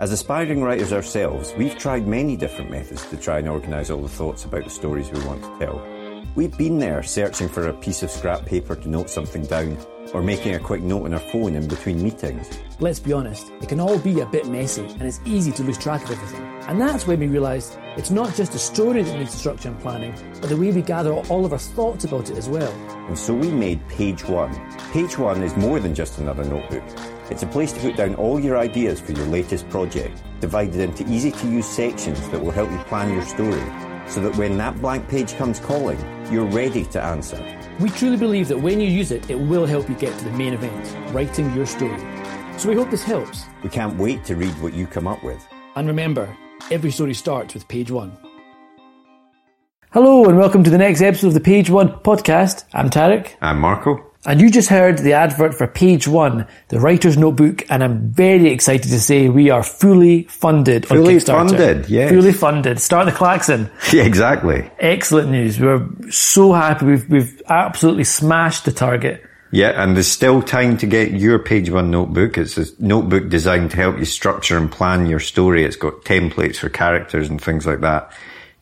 As aspiring writers ourselves, we've tried many different methods to try and organise all the thoughts about the stories we want to tell. We've been there searching for a piece of scrap paper to note something down, or making a quick note on our phone in between meetings. Let's be honest, it can all be a bit messy and it's easy to lose track of everything. And that's when we realised it's not just the story that needs structure and planning, but the way we gather all of our thoughts about it as well. And so we made Page One. Page One is more than just another notebook. It's a place to put down all your ideas for your latest project, divided into easy to use sections that will help you plan your story, so that when that blank page comes calling, you're ready to answer. We truly believe that when you use it, it will help you get to the main event, writing your story. So we hope this helps. We can't wait to read what you come up with. And remember, every story starts with page one. Hello, and welcome to the next episode of the Page One podcast. I'm Tarek. I'm Marco. And you just heard the advert for Page One, the writer's notebook, and I'm very excited to say we are fully funded Fully on Kickstarter. funded, yes. Fully funded. Start the klaxon. Yeah, exactly. Excellent news. We're so happy. We've, we've absolutely smashed the target. Yeah, and there's still time to get your page one notebook. It's a notebook designed to help you structure and plan your story. It's got templates for characters and things like that.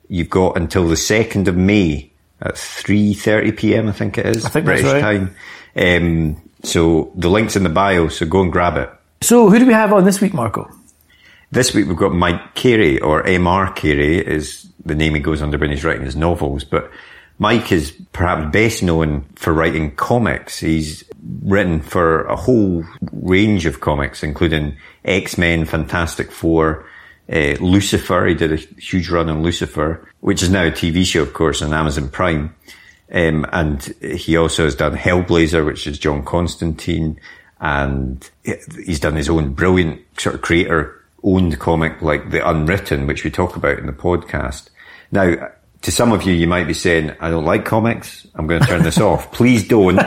You've got until the 2nd of May at 3.30 p.m. I think it is. I think that's British right. time. Um, so the link's in the bio, so go and grab it. So who do we have on this week, Marco? This week we've got Mike Carey, or M.R. Carey is the name he goes under when he's writing his novels, but Mike is perhaps best known for writing comics. He's written for a whole range of comics, including X-Men, Fantastic Four, uh, Lucifer. He did a huge run on Lucifer, which is now a TV show, of course, on Amazon Prime. Um, and he also has done Hellblazer, which is John Constantine, and he's done his own brilliant sort of creator owned comic like The Unwritten, which we talk about in the podcast. Now, to some of you, you might be saying, I don't like comics. I'm going to turn this off. Please don't,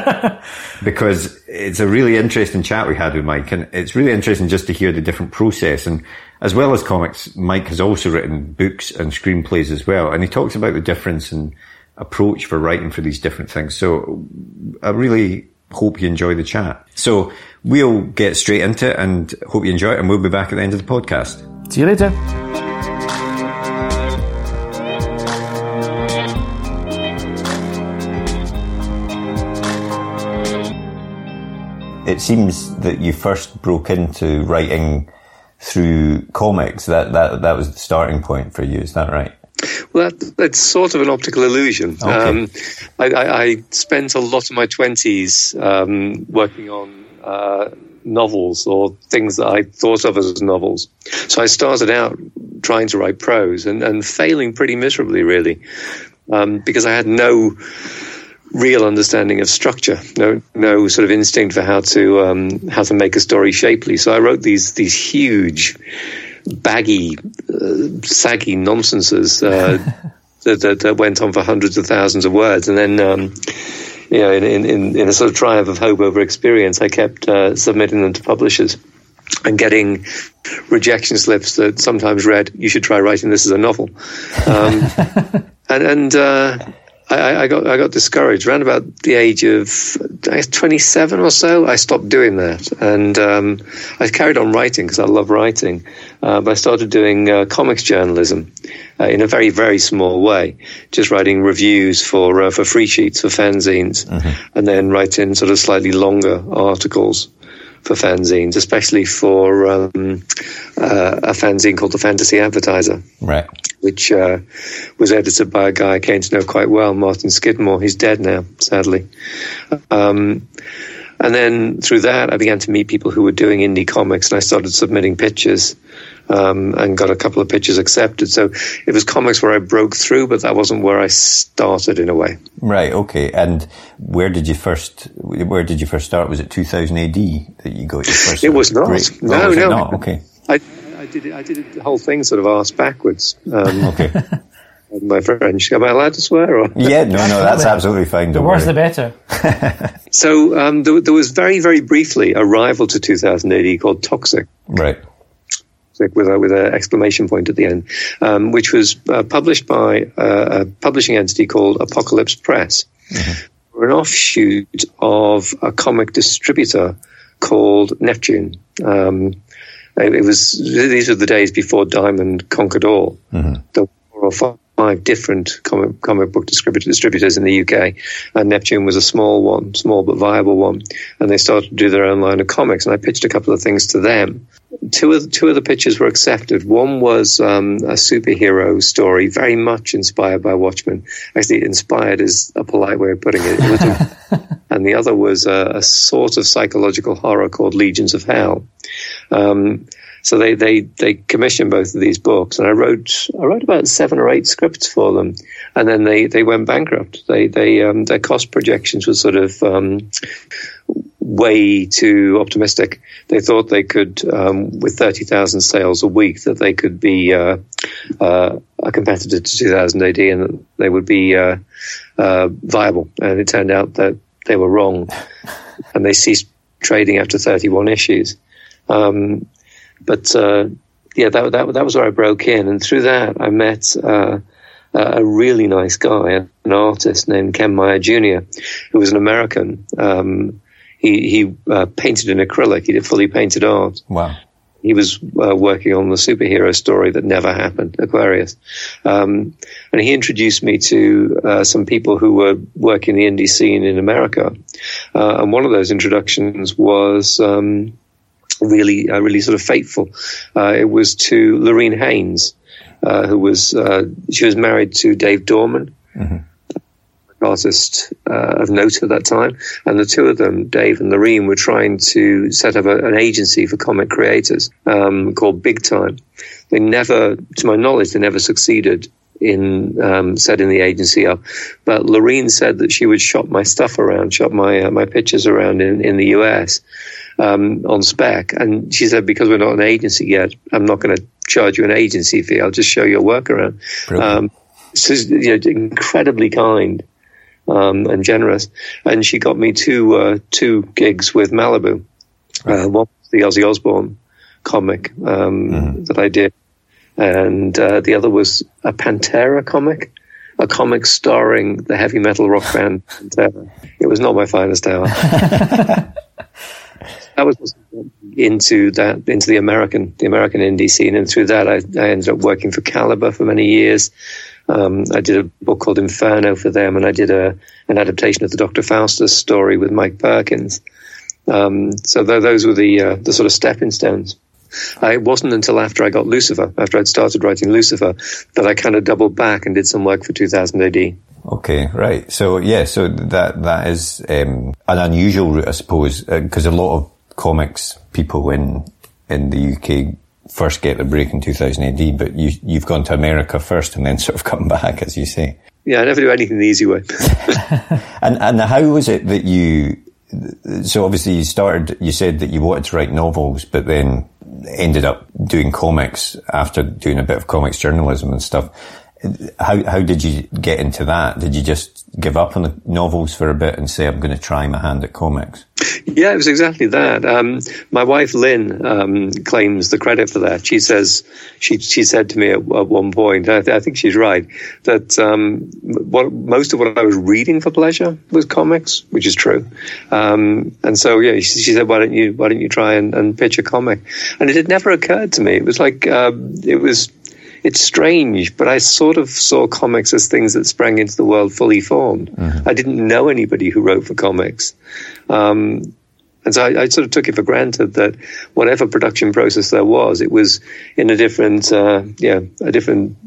because it's a really interesting chat we had with Mike and it's really interesting just to hear the different process. And as well as comics, Mike has also written books and screenplays as well. And he talks about the difference in approach for writing for these different things. So I really hope you enjoy the chat. So we'll get straight into it and hope you enjoy it. And we'll be back at the end of the podcast. See you later. It seems that you first broke into writing through comics. That, that, that was the starting point for you. Is that right? Well, that, that's sort of an optical illusion. Okay. Um, I, I, I spent a lot of my 20s um, working on uh, novels or things that I thought of as novels. So I started out trying to write prose and, and failing pretty miserably, really, um, because I had no real understanding of structure, no no sort of instinct for how to um, how to make a story shapely. So I wrote these these huge, baggy, uh, saggy nonsenses uh, that, that, that went on for hundreds of thousands of words, and then. Um, you know, in, in, in a sort of triumph of hope over experience, I kept uh, submitting them to publishers and getting rejection slips that sometimes read, "You should try writing this as a novel." Um, and and uh, I, I got I got discouraged around about the age of 27 or so. I stopped doing that, and um, I carried on writing because I love writing. Uh, but I started doing uh, comics journalism uh, in a very very small way, just writing reviews for uh, for free sheets for fanzines, and then writing sort of slightly longer articles for fanzines, especially for um, uh, a fanzine called the Fantasy Advertiser Right. which uh, was edited by a guy I came to know quite well, Martin Skidmore. He's dead now, sadly. Um, and then through that, I began to meet people who were doing indie comics, and I started submitting pictures um, and got a couple of pitches accepted. So it was comics where I broke through, but that wasn't where I started in a way. Right. Okay. And where did you first? Where did you first start? Was it 2000 AD that you got your first? It was not. break? No, oh, was it no. not? Okay. I, I did it, I did it, the whole thing sort of arse backwards. Um, Okay. my French. Am I allowed to swear? Or? Yeah. No. No. That's absolutely fine. The Don't worse worry. the better. So um, there, there was very, very briefly a rival to 2000 AD called Toxic. Right. With a with an exclamation point at the end, um, which was uh, published by uh, a publishing entity called Apocalypse Press. We're an offshoot of a comic distributor called Neptune. Um, it was these were the days before Diamond conquered all. Mm-hmm. There were four or five five different comic, comic book distributors in the UK, and Neptune was a small one, small but viable one. And they started to do their own line of comics, and I pitched a couple of things to them. Two of the, two of the pitches were accepted. One was um, a superhero story, very much inspired by Watchmen. Actually, inspired is a polite way of putting it. it and the other was a, a, sort of psychological horror called Legions of Hell. Um, so they, they, they commissioned both of these books, and I wrote I wrote about seven or eight scripts for them, and then they, they went bankrupt. They they um, their cost projections were sort of um, way too optimistic. They thought they could, um, with thirty thousand sales a week, that they could be uh, uh, a competitor to 2000 AD, and that they would be uh, uh, viable. And it turned out that they were wrong, and they ceased trading after 31 issues. Um, but uh, yeah, that, that that was where I broke in, and through that I met uh, a really nice guy, an artist named Ken Meyer Jr., who was an American. Um, he he uh, painted in acrylic. He did fully painted art. Wow. He was uh, working on the superhero story that never happened, Aquarius. Um, and he introduced me to uh, some people who were working the indie scene in America. Uh, and one of those introductions was um, really, uh, really sort of fateful. Uh, it was to Lorene Haynes, uh, who was uh, she was married to Dave Dorman, mm-hmm. artist uh, of note at that time, and the two of them, Dave and Lorene, were trying to set up a, an agency for comic creators um, called Big Time. They never, to my knowledge, they never succeeded in um, setting the agency up. But Lorene said that she would shop my stuff around, shop my uh, my pictures around in, in the US, um, on spec. And she said, because we're not an agency yet, I'm not going to charge you an agency fee. I'll just show you a workaround. Um, so, you know, incredibly kind. Um, and generous, and she got me two uh, two gigs with Malibu. Uh, one was the Ozzy Osbourne comic um, mm-hmm. that I did, and uh, the other was a Pantera comic, a comic starring the heavy metal rock band Pantera. It was not my finest hour. that was into that into the American the American indie scene, and through that I, I ended up working for Caliber for many years. Um, I did a book called Inferno for them, and I did a an adaptation of the Doctor Faustus story with Mike Perkins. Um, so th- those were the uh, the sort of stepping stones. I, it wasn't until after I got Lucifer, after I'd started writing Lucifer, that I kind of doubled back and did some work for 2000 AD. Okay, right. So yeah, so that that is um, an unusual route, I suppose, because uh, a lot of comics people in in the UK first get the break in 2000 AD, but you you've gone to America first and then sort of come back, as you say. Yeah, I never do anything the easy way. and and how was it that you? So obviously you started. You said that you wanted to write novels, but then ended up doing comics after doing a bit of comics journalism and stuff. How how did you get into that? Did you just give up on the novels for a bit and say I'm going to try my hand at comics? Yeah, it was exactly that. Um, my wife Lynn um, claims the credit for that. She says she she said to me at, at one point, I, th- I, think she's right, that um, what most of what I was reading for pleasure was comics, which is true. Um, and so yeah, she, she, said, why don't you why don't you try and, and, pitch a comic? And it had never occurred to me. It was like um, it was it's strange, but I sort of saw comics as things that sprang into the world fully formed. Mm-hmm. I didn't know anybody who wrote for comics. Um, and so I, I, sort of took it for granted that whatever production process there was, it was in a different, uh, yeah, a different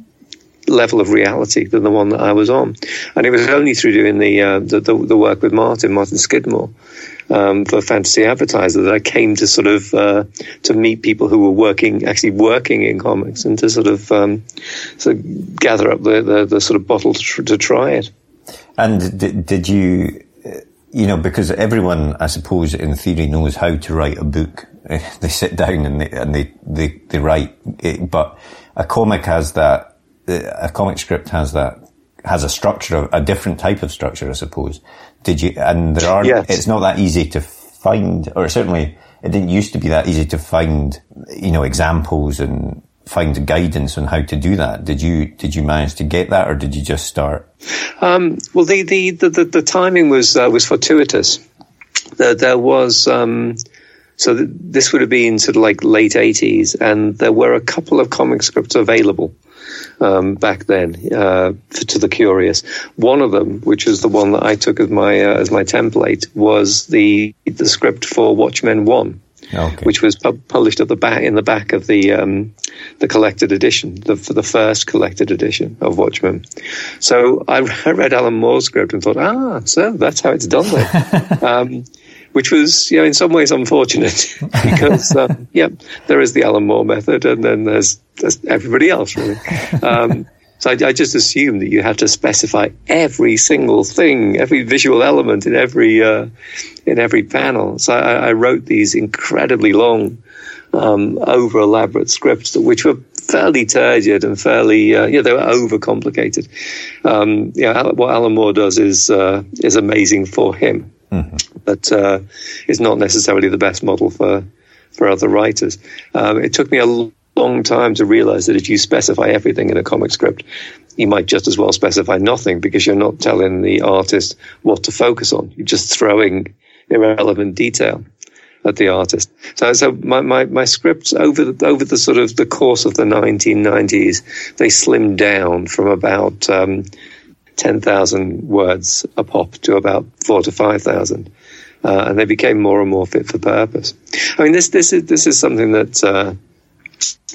level of reality than the one that I was on. And it was only through doing the uh, the, the, the, work with Martin, Martin Skidmore, um, for Fantasy Advertiser that I came to sort of uh, to meet people who were working actually working in comics and to sort of um, sort of gather up the, the, the sort of bottle to, to try it. And did, did you? You know, because everyone, I suppose, in theory, knows how to write a book. They sit down and they and they they, they write, but a comic has that. A comic script has that has a structure, a different type of structure, I suppose. Did you? And there are. Yes. It's not that easy to find, or certainly it didn't used to be that easy to find. You know, examples and find guidance on how to do that. Did you did you manage to get that, or did you just start? Um, well, the, the the, the timing was uh, was fortuitous. There, there was. Um, So th- this would have been sort of like late 80s, and there were a couple of comic scripts available um, back then uh, for, to the curious. One of them, which was the one that I took as my uh, as my template, was the the script for Watchmen One. Okay. Which was published at the back in the back of the um, the collected edition, the, for the first collected edition of Watchmen. So I, I read Alan Moore's script and thought, ah, so that's how it's done then. um, which was, you know, in some ways unfortunate because, um, yeah, there is the Alan Moore method and then there's, there's everybody else, really. Um, so I, I, just assumed that you had to specify every single thing, every visual element in every uh, in every panel. So I, I wrote these incredibly long, um, over elaborate scripts, which were fairly turgid and fairly, uh, they were overcomplicated. Um, yeah, what Alan Moore does is uh, is amazing for him mm-hmm. but uh, is not necessarily the best model for for other writers. Um, it took me a long time to realize that if you specify everything in a comic script, you might just as well specify nothing because you're not telling the artist what to focus on. You're just throwing irrelevant detail at the artist. So, so my, my, my scripts over the, over the sort of the course of the 1990s, they slimmed down from about um, 10,000 words a pop to about four to 5,000. Uh, and they became more and more fit for purpose. I mean, this, this is, this is something that, uh,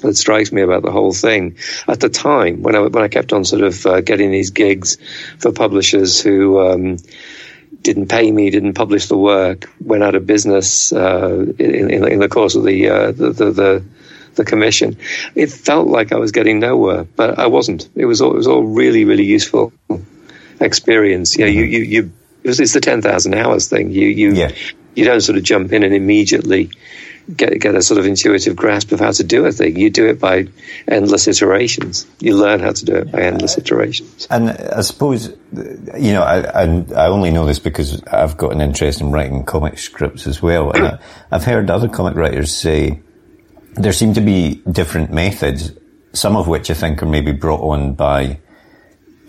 that strikes me about the whole thing. At the time, when I, when I kept on sort of uh, getting these gigs for publishers who, um, didn't pay me, didn't publish the work, went out of business uh, in, in, in, the course of the, uh, the, the, the the commission. It felt like I was getting nowhere, but I wasn't. It was all, it was all really, really useful experience. Yeah, you, mm-hmm. you, you, it was, it's the 10,000 hours thing. You, you, yeah. you don't sort of jump in and immediately get, get a sort of intuitive grasp of how to do a thing. You do it by endless iterations. You learn how to do it by endless iterations. And I suppose, you know, I, I, I only know this because I've got an interest in writing comic scripts as well. And I, I've heard other comic writers say, there seem to be different methods, some of which I think are maybe brought on by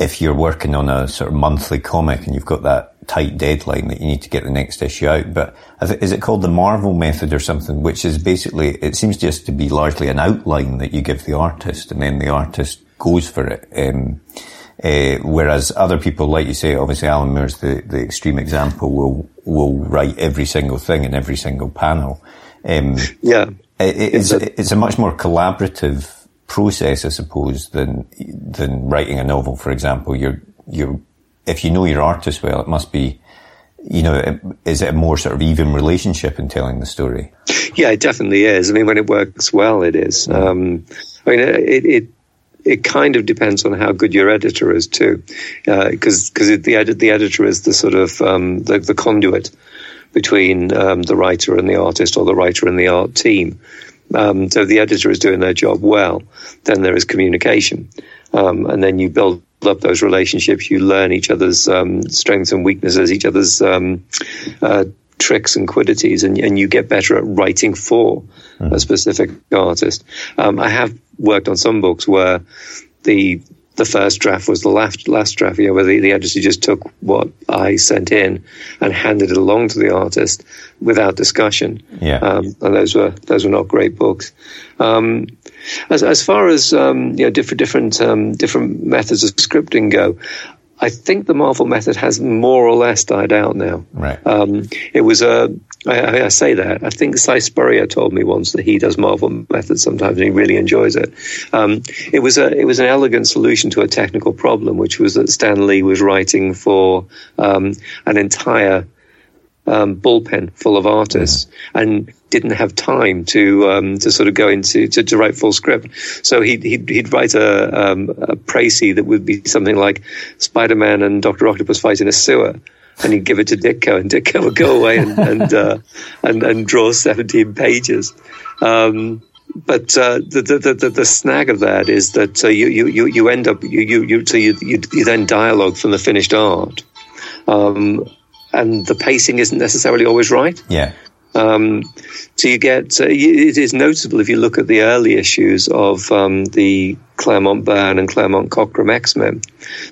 if you're working on a sort of monthly comic and you've got that tight deadline that you need to get the next issue out. But is it called the Marvel method or something, which is basically, it seems just to be largely an outline that you give the artist and then the artist goes for it. Um, uh, whereas other people, like you say, obviously Alan Moore's the, the extreme example, will will write every single thing in every single panel. Um, yeah. It's, it's a much more collaborative process, I suppose, than than writing a novel. For example, you're you're if you know your artist well, it must be. You know, is it a more sort of even relationship in telling the story? Yeah, it definitely is. I mean, when it works well, it is. Mm. Um, I mean, it, it it kind of depends on how good your editor is too, because uh, because the edit the editor is the sort of um, the, the conduit between um, the writer and the artist or the writer and the art team. Um, so the editor is doing their job well, then there is communication. Um, and then you build up those relationships, you learn each other's um, strengths and weaknesses, each other's um, uh, tricks and quiddities, and, and, you get better at writing for mm. a specific artist. Um, I have worked on some books where the the first draft was the last last draft, you know, where the, the editor just took what I sent in and handed it along to the artist without discussion. Yeah. Um, and those were those were not great books. Um, as as far as um, you know, different different um, different methods of scripting go, I think the Marvel method has more or less died out now. Right. Um, it was a. I, I say that. I think Si Spurrier told me once that he does Marvel method sometimes and he really enjoys it. Um, it was a. It was an elegant solution to a technical problem, which was that Stan Lee was writing for um, an entire um, bullpen full of artists yeah. and didn't have time to um, to sort of go into to, to write full script. So he'd he'd, he'd write a, um, a précis that would be something like Spider Man and Doctor Octopus fight in a sewer. And he'd give it to Ditko, and Ditko would go away and and, uh, and, and draw seventeen pages. Um, but uh, the, the, the, the, snag of that is that uh, you, you, you end up you you you, so you, you, you then dialogue from the finished art, um, and the pacing isn't necessarily always right. Yeah. Um, so you get uh, it is notable if you look at the early issues of um, the Claremont Byrne and Claremont Cockrum X Men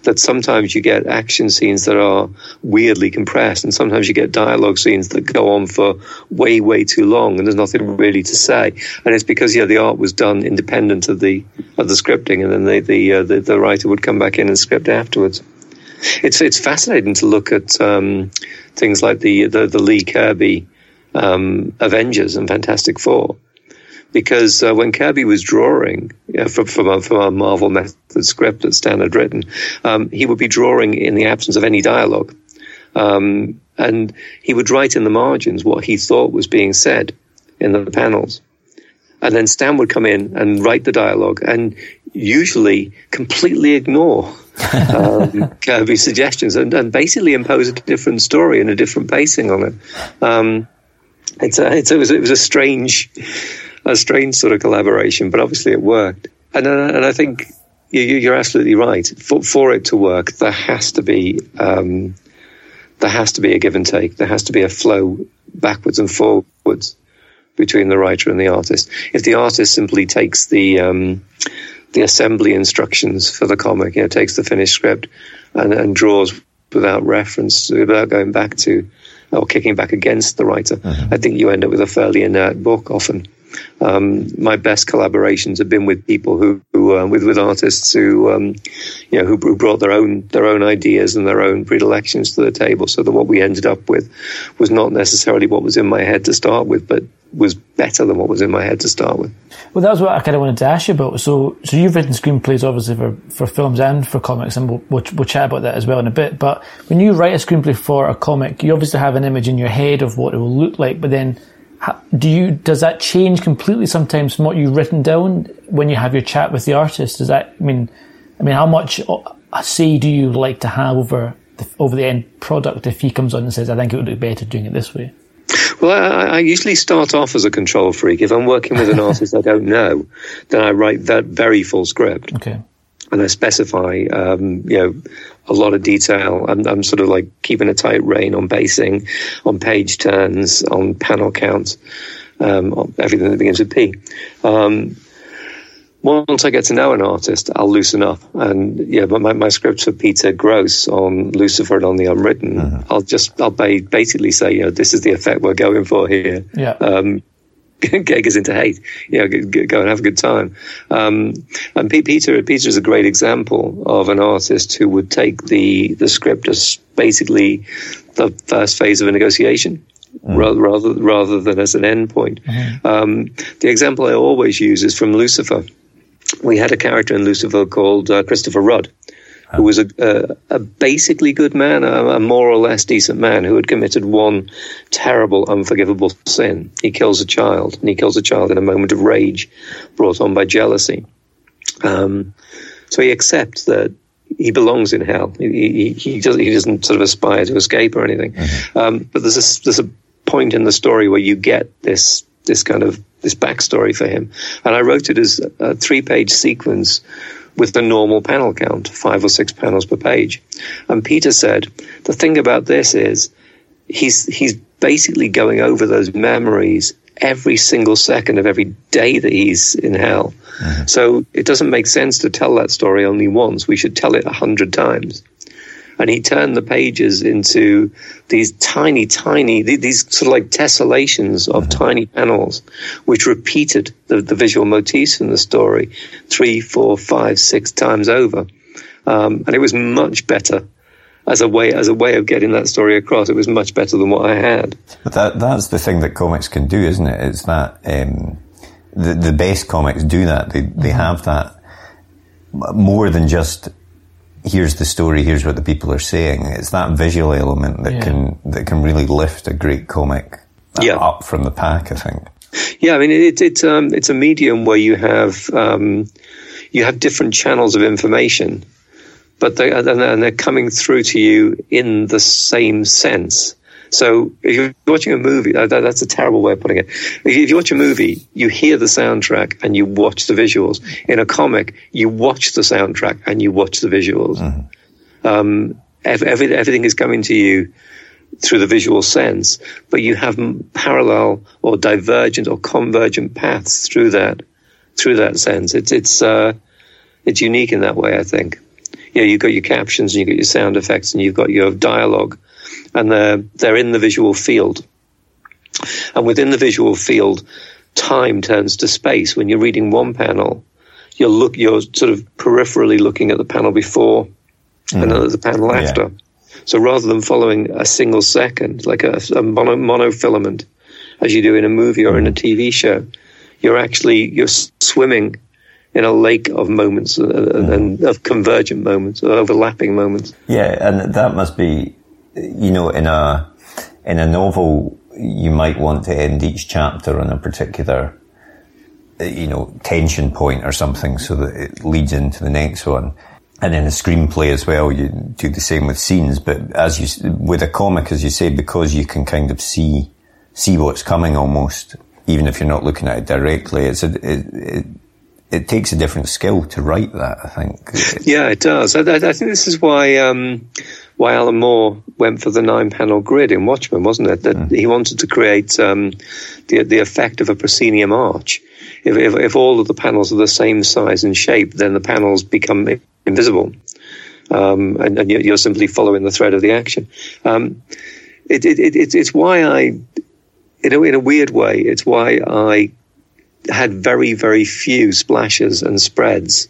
that sometimes you get action scenes that are weirdly compressed, and sometimes you get dialogue scenes that go on for way way too long, and there's nothing really to say. And it's because yeah, the art was done independent of the of the scripting, and then the the, uh, the, the writer would come back in and script afterwards. It's it's fascinating to look at um, things like the, the the Lee Kirby um, Avengers and Fantastic Four. Because uh, when Kirby was drawing from, from, a, from a Marvel method script that Stan had written, um, he would be drawing in the absence of any dialogue. Um, and he would write in the margins what he thought was being said in the panels. And then Stan would come in and write the dialogue and usually completely ignore um, Kirby's suggestions and, and, basically impose a different story and a different pacing on it. Um, it's a, it's, it, was, it was a strange, a strange sort of collaboration, but obviously it worked. And, uh, and I think you, are absolutely right. For, for it to work, there has to be um, there has to be a give and take. There has to be a flow backwards and forwards between the writer and the artist. If the artist simply takes the um, the assembly instructions for the comic, you know, takes the finished script and, and draws without reference, without going back to or kicking back against the writer, mm-hmm. I think you end up with a fairly inert book often. Um, my best collaborations have been with people who, who uh, with with artists who, um, you know, who, who, brought their own their own ideas and their own predilections to the table. So that what we ended up with was not necessarily what was in my head to start with, but was better than what was in my head to start with. Well, that was what I kind of wanted to ask you about. So, so you've written screenplays, obviously, for, for films and for comics, and we'll, we'll, we'll, chat about that as well in a bit. But when you write a screenplay for a comic, you obviously have an image in your head of what it will look like. But then, do you does that change completely sometimes from what you've written down when you have your chat with the artist? Does that I mean, I mean, how much say do you like to have over the, over the end product if he comes on and says, "I think it would be better doing it this way"? Well, I, I, usually start off as a control freak. If I'm working with an artist I don't know, then I write that very full script. Okay. And I specify, um, you know, a lot of detail. I'm, I'm, sort of like keeping a tight rein on pacing, on page turns, on panel count, um, on everything that begins with P. Um, once I get to know an artist, I'll loosen up. And yeah, but my, my script for Peter Gross on Lucifer and on the Unwritten, uh-huh. I'll just, I'll basically say, you know, this is the effect we're going for here. Yeah. Um, get us into hate. You know, go and have a good time. Um, and Peter, Peter is a great example of an artist who would take the the script as basically the first phase of a negotiation. Mm. Rather, rather, rather than as an end point. Mm-hmm. Um, the example I always use is from Lucifer we had a character in Lucifer called uh, Christopher Rudd, who was a, a, a basically good man, a, a, more or less decent man who had committed one terrible, unforgivable sin. He kills a child, and he kills a child in a moment of rage brought on by jealousy. Um, so he accepts that he belongs in hell. He, he, he, doesn't, he doesn't sort of aspire to escape or anything. Mm-hmm. Um, but there's a, there's a point in the story where you get this this kind of this backstory for him. And I wrote it as a three page sequence with the normal panel count, five or six panels per page. And Peter said, the thing about this is he's, he's basically going over those memories every single second of every day that he's in hell. Mm-hmm. So it doesn't make sense to tell that story only once. We should tell it a hundred times and he turned the pages into these tiny, tiny, these sort of like tessellations of mm-hmm. tiny panels, which repeated the, the, visual motifs in the story three, four, five, six times over. Um, and it was much better as a way as a way of getting that story across. It was much better than what I had. But that that's the thing that comics can do, isn't it? It's that um, the the best comics do that. They they mm-hmm. have that more than just here's the story, here's what the people are saying. It's that visual element that yeah. can that can really lift a great comic yeah. up from the pack. I think. Yeah, I mean it's it's um, it's a medium where you have um, you have different channels of information, but they and they're coming through to you in the same sense. So if you're watching a movie, that, that's a terrible way of putting it. If you watch a movie, you hear the soundtrack and you watch the visuals. In a comic, you watch the soundtrack and you watch the visuals. Mm-hmm. Um, every, everything is coming to you through the visual sense, but you have parallel or divergent or convergent paths through that through that sense. It's it's uh, it's unique in that way, I think. You know, you've got your captions and you've got your sound effects and you've got your dialogue, and they're they're in the visual field. And within the visual field, time turns to space. When you're reading one panel, you're look you're sort of peripherally looking at the panel before mm. and then the panel after. Yeah. So rather than following a single second, like a, a mono, monofilament, as you do in a movie or in a mm. TV show, you're actually you're swimming in a lake of moments and, mm. and of convergent moments, of overlapping moments. Yeah, and that must be, you know, in a in a novel, you might want to end each chapter on a particular, you know, tension point or something, so that it leads into the next one. And in a screenplay as well, you do the same with scenes. But as you, with a comic, as you say, because you can kind of see, see what's coming almost, even if you're not looking at it directly, it's a, it, it, it takes a different skill to write that, I think. Yeah, it does. I, I think this is why, um, why Alan Moore went for the nine panel grid in Watchmen, wasn't it? That mm. he wanted to create, um, the, the effect of a proscenium arch. If, if, if all of the panels are the same size and shape, then the panels become invisible. Um, and, and, you're simply following the thread of the action. Um, it, it, it, it's why I, in a, in a weird way, it's why I had very, very few splashes and spreads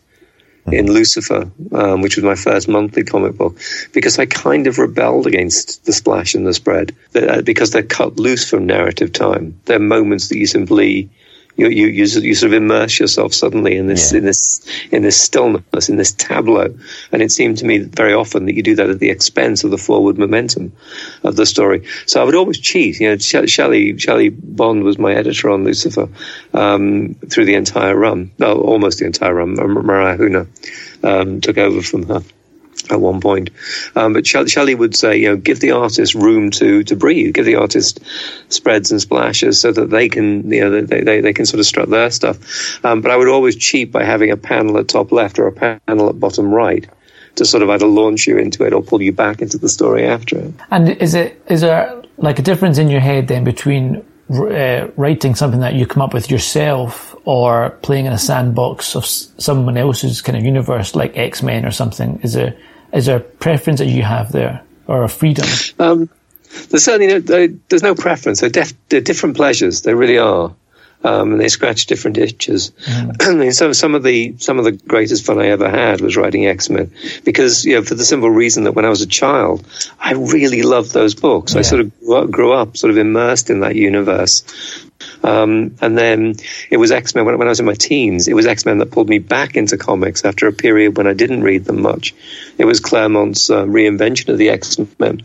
in Lucifer, um, which was my first monthly comic book, because I kind of rebelled against the splash and the spread uh, because they're cut loose from narrative time. They're moments that you simply you, you, you, you sort of immerse yourself suddenly in this, yeah. in this, in this stillness, in this tableau. And it seemed to me very often that you do that at the expense of the forward momentum of the story. So I would always cheat. You know, Shelley, Shelley Bond was my editor on Lucifer, um, through the entire run, no, almost the entire run. Mariah Huehner, um, took over from her at one point. Um, but Shelley would say, you know, give the artist room to, to breathe, give the artist spreads and splashes so that they can, you know, they, they, they can sort of strut their stuff. Um, but I would always cheat by having a panel at top left or a panel at bottom right to sort of either launch you into it or pull you back into the story after it. And is it, is there like a difference in your head then between uh, writing something that you come up with yourself or playing in a sandbox of someone else's kind of universe like X-Men or something? Is there, is there a preference that you have there or a freedom? Um, there's certainly no, there's no preference. They're, def, they're different pleasures. They really are. Um, and they scratch different itches. Mm. I mean, so some of the some of the greatest fun I ever had was writing X Men because you know for the simple reason that when I was a child, I really loved those books. Yeah. I sort of grew up, grew up, sort of immersed in that universe. Um, and then it was X Men when, when, I was in my teens. It was X Men that pulled me back into comics after a period when I didn't read them much. It was Claremont's uh, reinvention of the X Men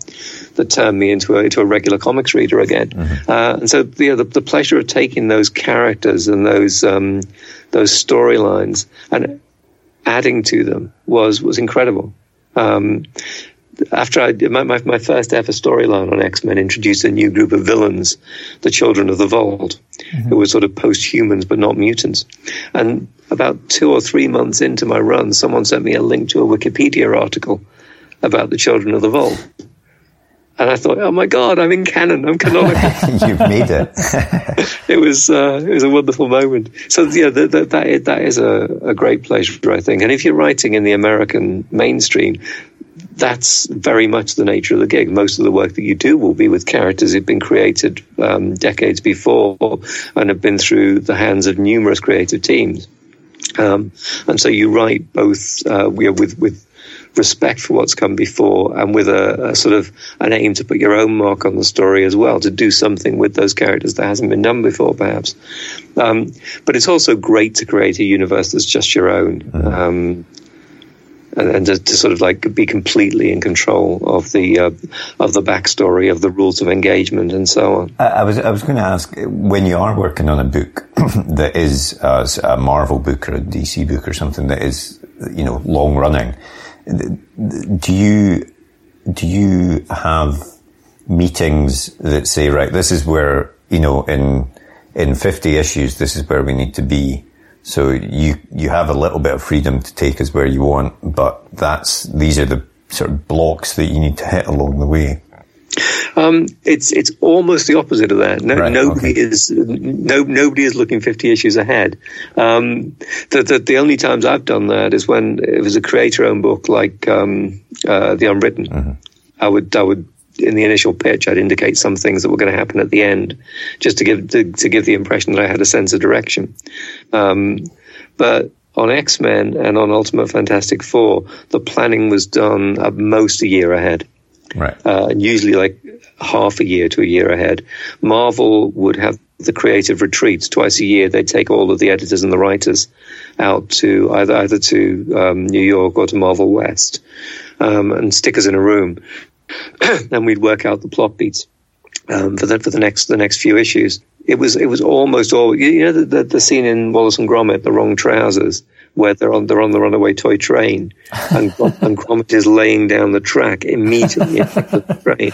that turned me into a, into a regular comics reader again. Mm-hmm. Uh, and so the, the, the pleasure of taking those characters and those um, those storylines and adding to them was was incredible. Um, after I did my, my, my first ever storyline on X Men introduced a new group of villains, the Children of the Vault, mm-hmm. who were sort of post humans but not mutants. And about two or three months into my run, someone sent me a link to a Wikipedia article about the Children of the Vault. And I thought, oh my God, I'm in canon. I'm canonical. You've made it. it was uh, it was a wonderful moment. So yeah, that that, that is, that is a, a great pleasure, I think. And if you're writing in the American mainstream, that's very much the nature of the gig. Most of the work that you do will be with characters who've been created um, decades before and have been through the hands of numerous creative teams. Um, and so you write both uh, with with respect for what's come before and with a, a, sort of an aim to put your own mark on the story as well, to do something with those characters that hasn't been done before, perhaps. Um, but it's also great to create a universe that's just your own. Mm-hmm. Um, and, and to, to, sort of like be completely in control of the uh, of the backstory of the rules of engagement and so on. I, I was I was going to ask when you are working on a book that is uh, a Marvel book or a DC book or something that is you know long running. Do you do you have meetings that say right this is where you know in in 50 issues this is where we need to be so you you have a little bit of freedom to take us where you want, but that's these are the sort of blocks that you need to hit along the way. Um, it's it's almost the opposite of that. No, Right, nobody okay. is no nobody is looking fifty issues ahead. Um, the, the the only times I've done that is when it was a creator-owned book like um, uh, the Unwritten. Mm-hmm. I would I would in the initial pitch I'd indicate some things that were going to happen at the end, just to give to, to give the impression that I had a sense of direction. Um, but on X Men and on Ultimate Fantastic Four, the planning was done at most a year ahead Right. uh, and usually like half a year to a year ahead. Marvel would have the creative retreats twice a year. They'd take all of the editors and the writers out to either either to um, New York or to Marvel West um, and stick us in a room, and we'd work out the plot beats um, for the for the next the next few issues. It was it was almost all you know the, the, the scene in Wallace and Gromit, the wrong trousers, where they're on they're on the runaway toy train, and and Gromit is laying down the track immediately the train.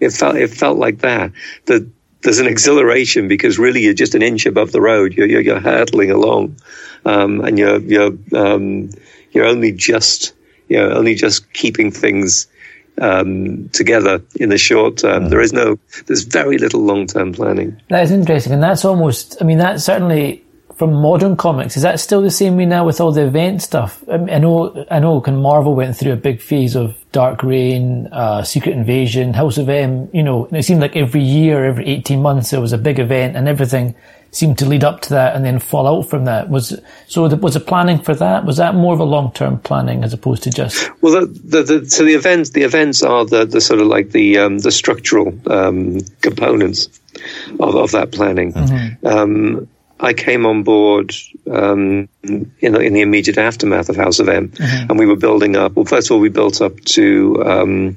It felt it felt like that. The there's an exhilaration because really you're just an inch above the road. You're you're, you're hurtling along, um, and you're you're um, you're only just you know only just keeping things um, together in the short term. There is no there's very little long term planning. That is interesting, and that's almost. I mean, that's certainly from modern comics. Is that still the same way now with all the event stuff? I, mean, I know, I know. Can Marvel went through a big phase of Dark Reign, uh, Secret Invasion, House of M. You know, and it seemed like every year, every eighteen months, there was a big event, and everything seemed to lead up to that and then fall out from that. Was so? The, was the planning for that? Was that more of a long term planning as opposed to just? Well, the, the, the, so the events the events are the, the sort of like the um, the structural um, components of, of that planning. Um, I came on board um, in, the, in the immediate aftermath of House of M, and we were building up. Well, first of all, we built up to um,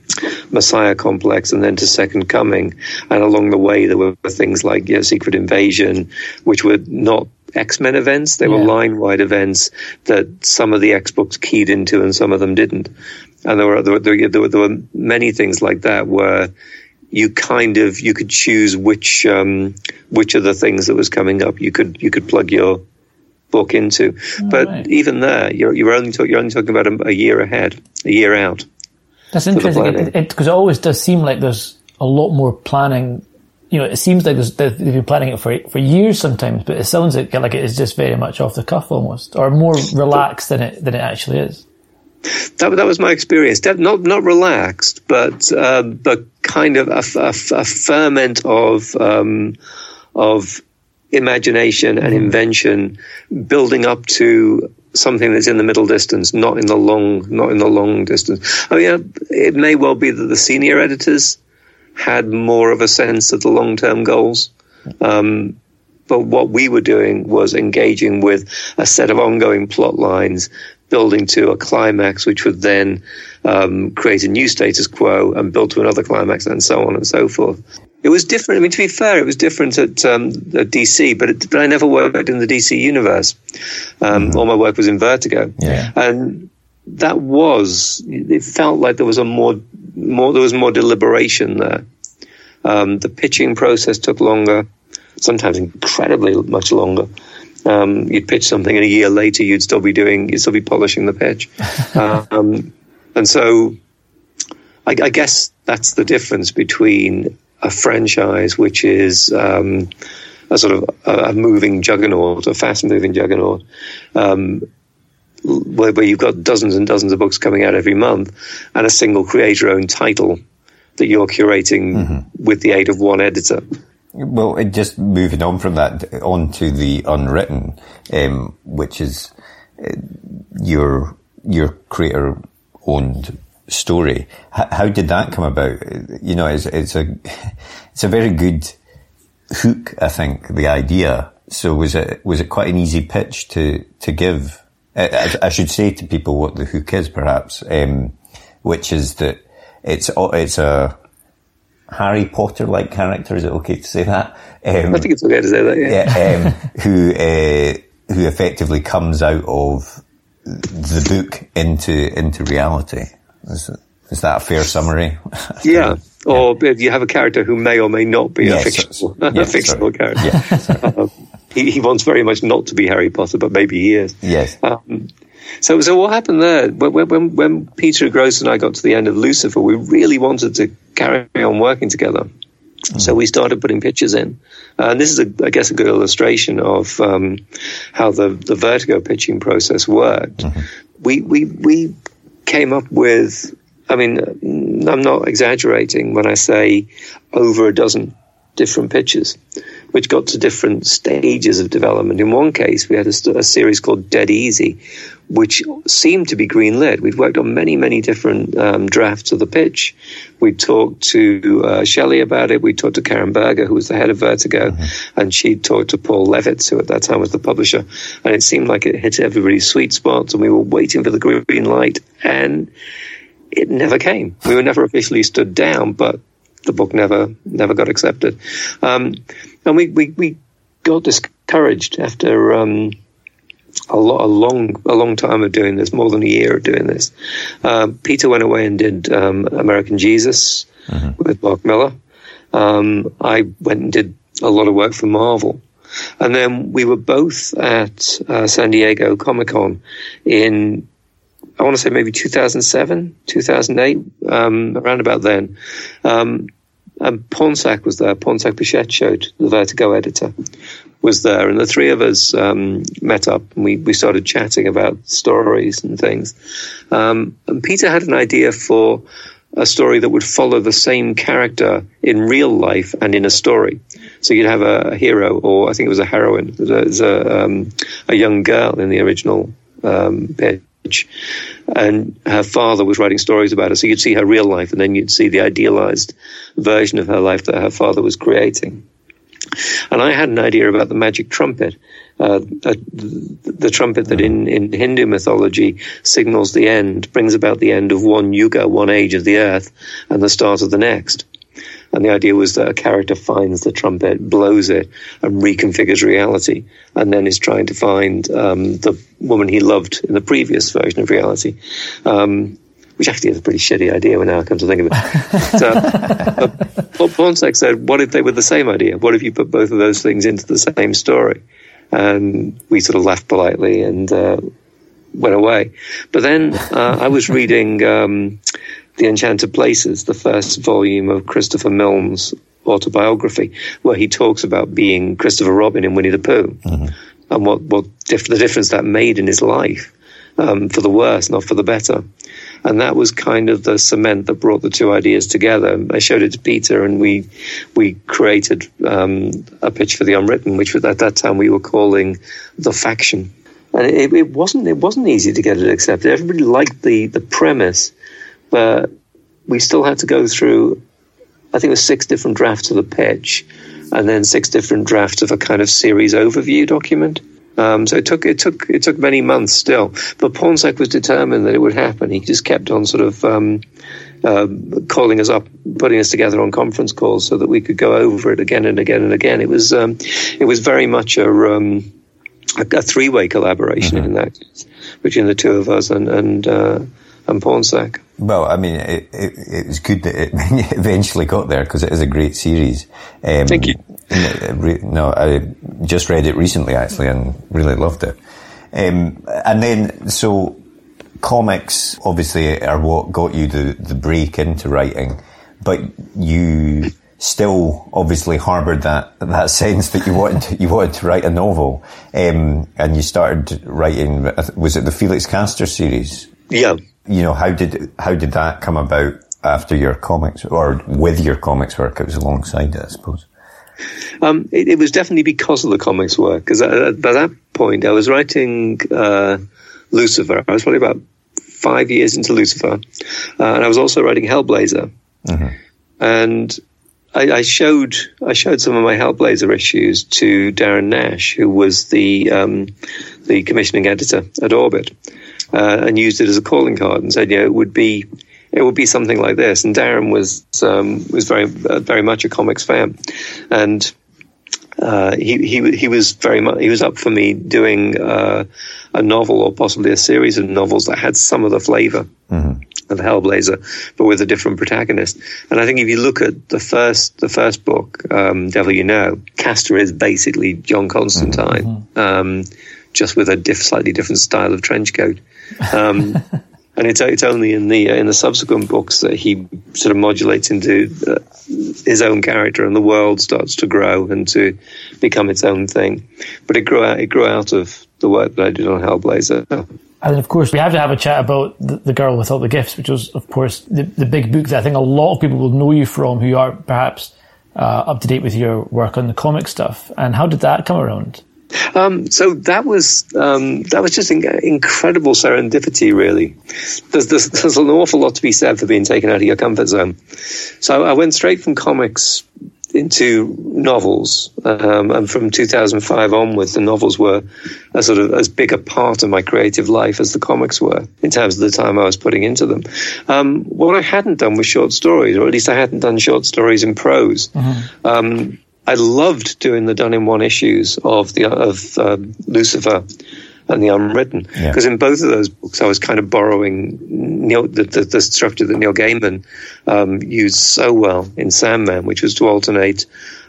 Messiah Complex, and then to Second Coming. And along the way, there were things like you know, Secret Invasion, which were not X Men events; they were line wide events that some of the X books keyed into, and some of them didn't. And there were there were, there were, there were many things like that where you kind of you could choose which um, which of the things that was coming up you could you could plug your book into. but right. even there, you're you're only talk, you're only talking about a, a year ahead, a year out. That's interesting because it, it, always does seem like there's a lot more planning. You know, it seems like they've been planning it for for years sometimes, but it sounds like, like it is just very much off the cuff almost, or more relaxed than it than it actually is. That that was my experience. Not not relaxed, but uh, but kind of a ferment of um, of imagination and invention building up to something that's in the middle distance, not in the long not in the long distance. I mean, uh, it may well be that the senior editors had more of a sense of the long term goals. Um, but what we were doing was engaging with a set of ongoing plot lines, building to a climax, which would then um, create a new status quo and build to another climax, and so on and so forth. It was different. I mean, to be fair, it was different at, um, at DC, but, it, but I never worked in the DC universe. Um, All my work was in Vertigo, Yeah. and that was. It felt like there was a more, more. There was more deliberation there. Um, the pitching process took longer, sometimes incredibly much longer. Um, you'd pitch something, and a year later, you'd still be doing, you'd still be polishing the pitch. um, and so, I, I guess that's the difference between a franchise, which is um, a sort of a, a moving juggernaut, a fast-moving juggernaut, um, where, where you've got dozens and dozens of books coming out every month, and a single creator-owned title that you're curating with the aid of one editor. Well, just moving on from that on to the unwritten, um, which is uh, your your creator owned story. H- how did that come about? You know, it's, it's a it's a very good hook. I think the idea. So was it was it quite an easy pitch to to give? I, I- I should say to people what the hook is, perhaps, um, which is that it's it's a Harry Potter like character. Is it okay to say that? Um, I think it's okay to say that. Yeah. yeah, um, who uh, who effectively comes out of the book into into reality. Is, is that a fair summary? Yeah. Or you have a character who may or may not be Yes, a fictional. Yeah, a fictional sorry. character. Yeah. Um, he, he wants very much not to be Harry Potter, but maybe he is. yes. Um, So, so what happened there? When, when, when Peter Gross and I got to the end of Lucifer, we really wanted to carry on working together. So we started putting pictures in, uh, and this is, a, I guess, a good illustration of um, how the, the Vertigo pitching process worked. Mm-hmm. We we we came up with. I mean, I'm not exaggerating when I say over a dozen different pitches, which got to different stages of development. In one case, we had a, a series called Dead Easy, which seemed to be green lit. We'd worked on many, many different um, drafts of the pitch. We talked to uh, Shelley about it. We talked to Karen Berger, who was the head of Vertigo, mm-hmm. and she talked to Paul Levitz, who at that time was the publisher. And it seemed like it hit everybody's sweet spots, and we were waiting for the green light, and it never came. We were never officially stood down, but the book never never got accepted. Um, and we, we, we got discouraged after um, a, lo- a, long a long time of doing this, more than a year of doing this. Um, Peter went away and did um, American Jesus mm-hmm. with Mark Millar. Um, I went and did a lot of work for Marvel. And then we were both at uh, San Diego Comic Con in I want to say maybe 2007, 2008, um, around about then. Um, and Pornsak was there. Pornsak Pichetshote, the Vertigo editor, was there. And the three of us um, met up and we, we started chatting about stories and things. Um, and Peter had an idea for a story that would follow the same character in real life and in a story. So you'd have a, a hero, or I think it was a heroine. There's a, um, a young girl in the original um, and her father was writing stories about her. So you'd see her real life, and then you'd see the idealized version of her life that her father was creating. And I had an idea about the magic trumpet, uh, the trumpet that in, in Hindu mythology signals the end, brings about the end of one yuga, one age of the earth, and the start of the next. And the idea was that a character finds the trumpet, blows it, and reconfigures reality, and then is trying to find um, the woman he loved in the previous version of reality. Um, which actually is a pretty shitty idea when I come to think of it. so, Bob Pornsak said, what if they were the same idea? What if you put both of those things into the same story? And we sort of laughed politely and uh, went away. But then uh, I was reading um, the Enchanted Places, the first volume of Christopher Milne's autobiography, where he talks about being Christopher Robin in Winnie the Pooh mm-hmm. and what, what diff- the difference that made in his life um, for the worse, not for the better. And that was kind of the cement that brought the two ideas together. I showed it to Peter, and we we created um, a pitch for the Unwritten, which at that time we were calling the Faction. And it, it wasn't it wasn't easy to get it accepted. Everybody liked the the premise, but we still had to go through, I think it was six different drafts of the pitch, and then six different drafts of a kind of series overview document. Um, so it took it took it took many months still, but Pornsak was determined that it would happen. He just kept on sort of um, uh, calling us up, putting us together on conference calls so that we could go over it again and again and again. It was um, it was very much a um, a, a three way collaboration mm-hmm. in that between the two of us and and uh, and. Well, I mean, it, it, it, was good that it eventually got there because it is a great series. Um, Thank you. No, I just read it recently actually and really loved it. Um, and then, so comics obviously are what got you the, the break into writing, but you still obviously harboured that that sense that you wanted to, you wanted to write a novel, um, and you started writing. Was it the Felix Castor series? Yeah, you know, how did how did that come about after your comics or with your comics work? It was alongside it, I suppose. Um, it, it, was definitely because of the comics work. Because by that point, I was writing uh, Lucifer. I was probably about five years into Lucifer, uh, and I was also writing Hellblazer. Mm-hmm. And I, I, showed I showed some of my Hellblazer issues to Darren Nash, who was the um, the commissioning editor at Orbit uh, and used it as a calling card and said, you know, it would be it would be something like this. And Darren was um, was very uh, very much a comics fan, and uh, he he he was very much he was up for me doing uh, a novel or possibly a series of novels that had some of the flavor mm-hmm. of Hellblazer, but with a different protagonist. And I think if you look at the first the first book, um, Devil You Know, Castor is basically John Constantine. Mm-hmm. Um, just with a diff, slightly different style of trench coat. Um, and it's it's only in the uh, in the subsequent books that he sort of modulates into uh, his own character, and the world starts to grow and to become its own thing. But it grew out it grew out of the work that I did on Hellblazer. And of course, we have to have a chat about the, the, Girl with All the Gifts, which was, of course, the, the big book that I think a lot of people will know you from who are perhaps uh, up to date with your work on the comic stuff. And how did that come around? Um, so that was um, that was just incredible serendipity. Really, there's, there's, there's an awful lot to be said for being taken out of your comfort zone. So I went straight from comics into novels, um, and from 2005 onwards, the novels were a sort of as big a part of my creative life as the comics were in terms of the time I was putting into them. Um, what I hadn't done was short stories, or at least I hadn't done short stories in prose. Mm-hmm. I loved doing the done in one issues of the of um, Lucifer and the Unwritten because yeah. in both of those books I was kind of borrowing Neil, the, the, the, structure that Neil Gaiman um, used so well in Sandman, which was to alternate.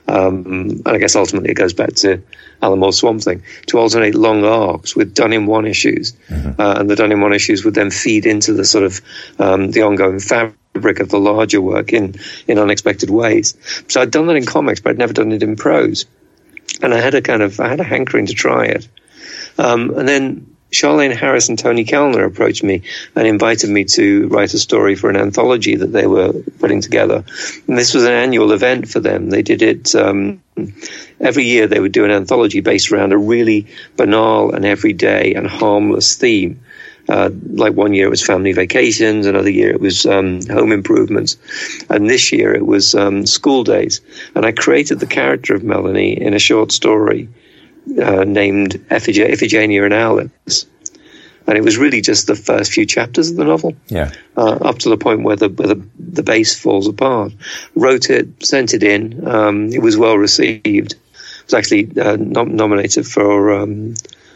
Um, and I guess ultimately it goes back to Alan Moore's Swamp Thing to alternate long arcs with done in one issues, mm-hmm. uh, and the done in one issues would then feed into the sort of um, the ongoing fabric fabric of the larger work in, in unexpected ways. So I'd done that in comics, but I'd never done it in prose. And I had a kind of, I had a hankering to try it. Um, and then Charlaine Harris and Toni Kelner approached me and invited me to write a story for an anthology that they were putting together. And this was an annual event for them. They did it um, every year. They would do an anthology based around a really banal and everyday and harmless theme. Uh, like one year it was family vacations, another year it was um, home improvements, and this year it was um, school days. And I created the character of Melanie in a short story uh, named Iphig- Iphigenia in Aulis. And it was really just the first few chapters of the novel, yeah, uh, up to the point where the where the, the base falls apart. Wrote it, sent it in. Um, it was well received. It was actually uh, nom- nominated for um,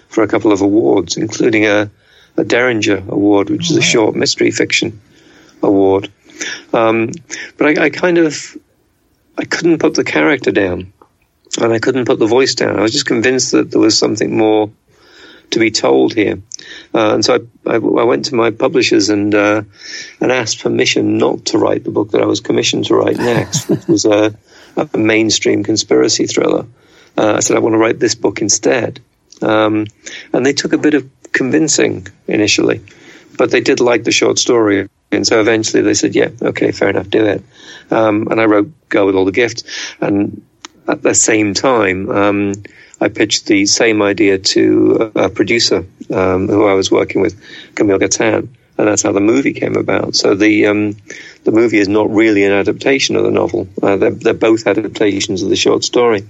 for a couple of awards, including a a Derringer Award, which is a short mystery fiction award. Um, but I, I, kind of I couldn't put the character down, and I couldn't put the voice down. I was just convinced that there was something more to be told here, uh, and so I, I, I, went to my publishers and uh, and asked permission not to write the book that I was commissioned to write next, which was a, a mainstream conspiracy thriller. Uh, I said I want to write this book instead. Um, and they took a bit of convincing initially, but they did like the short story. And so eventually they said, yeah, okay, fair enough, do it. Um, and I wrote Girl with All the Gifts. And at the same time, um, I pitched the same idea to a producer um, who I was working with, Camille Gatin and that's how the movie came about. So the um, the movie is not really an adaptation of the novel; uh, they're, they're, both adaptations of the short story.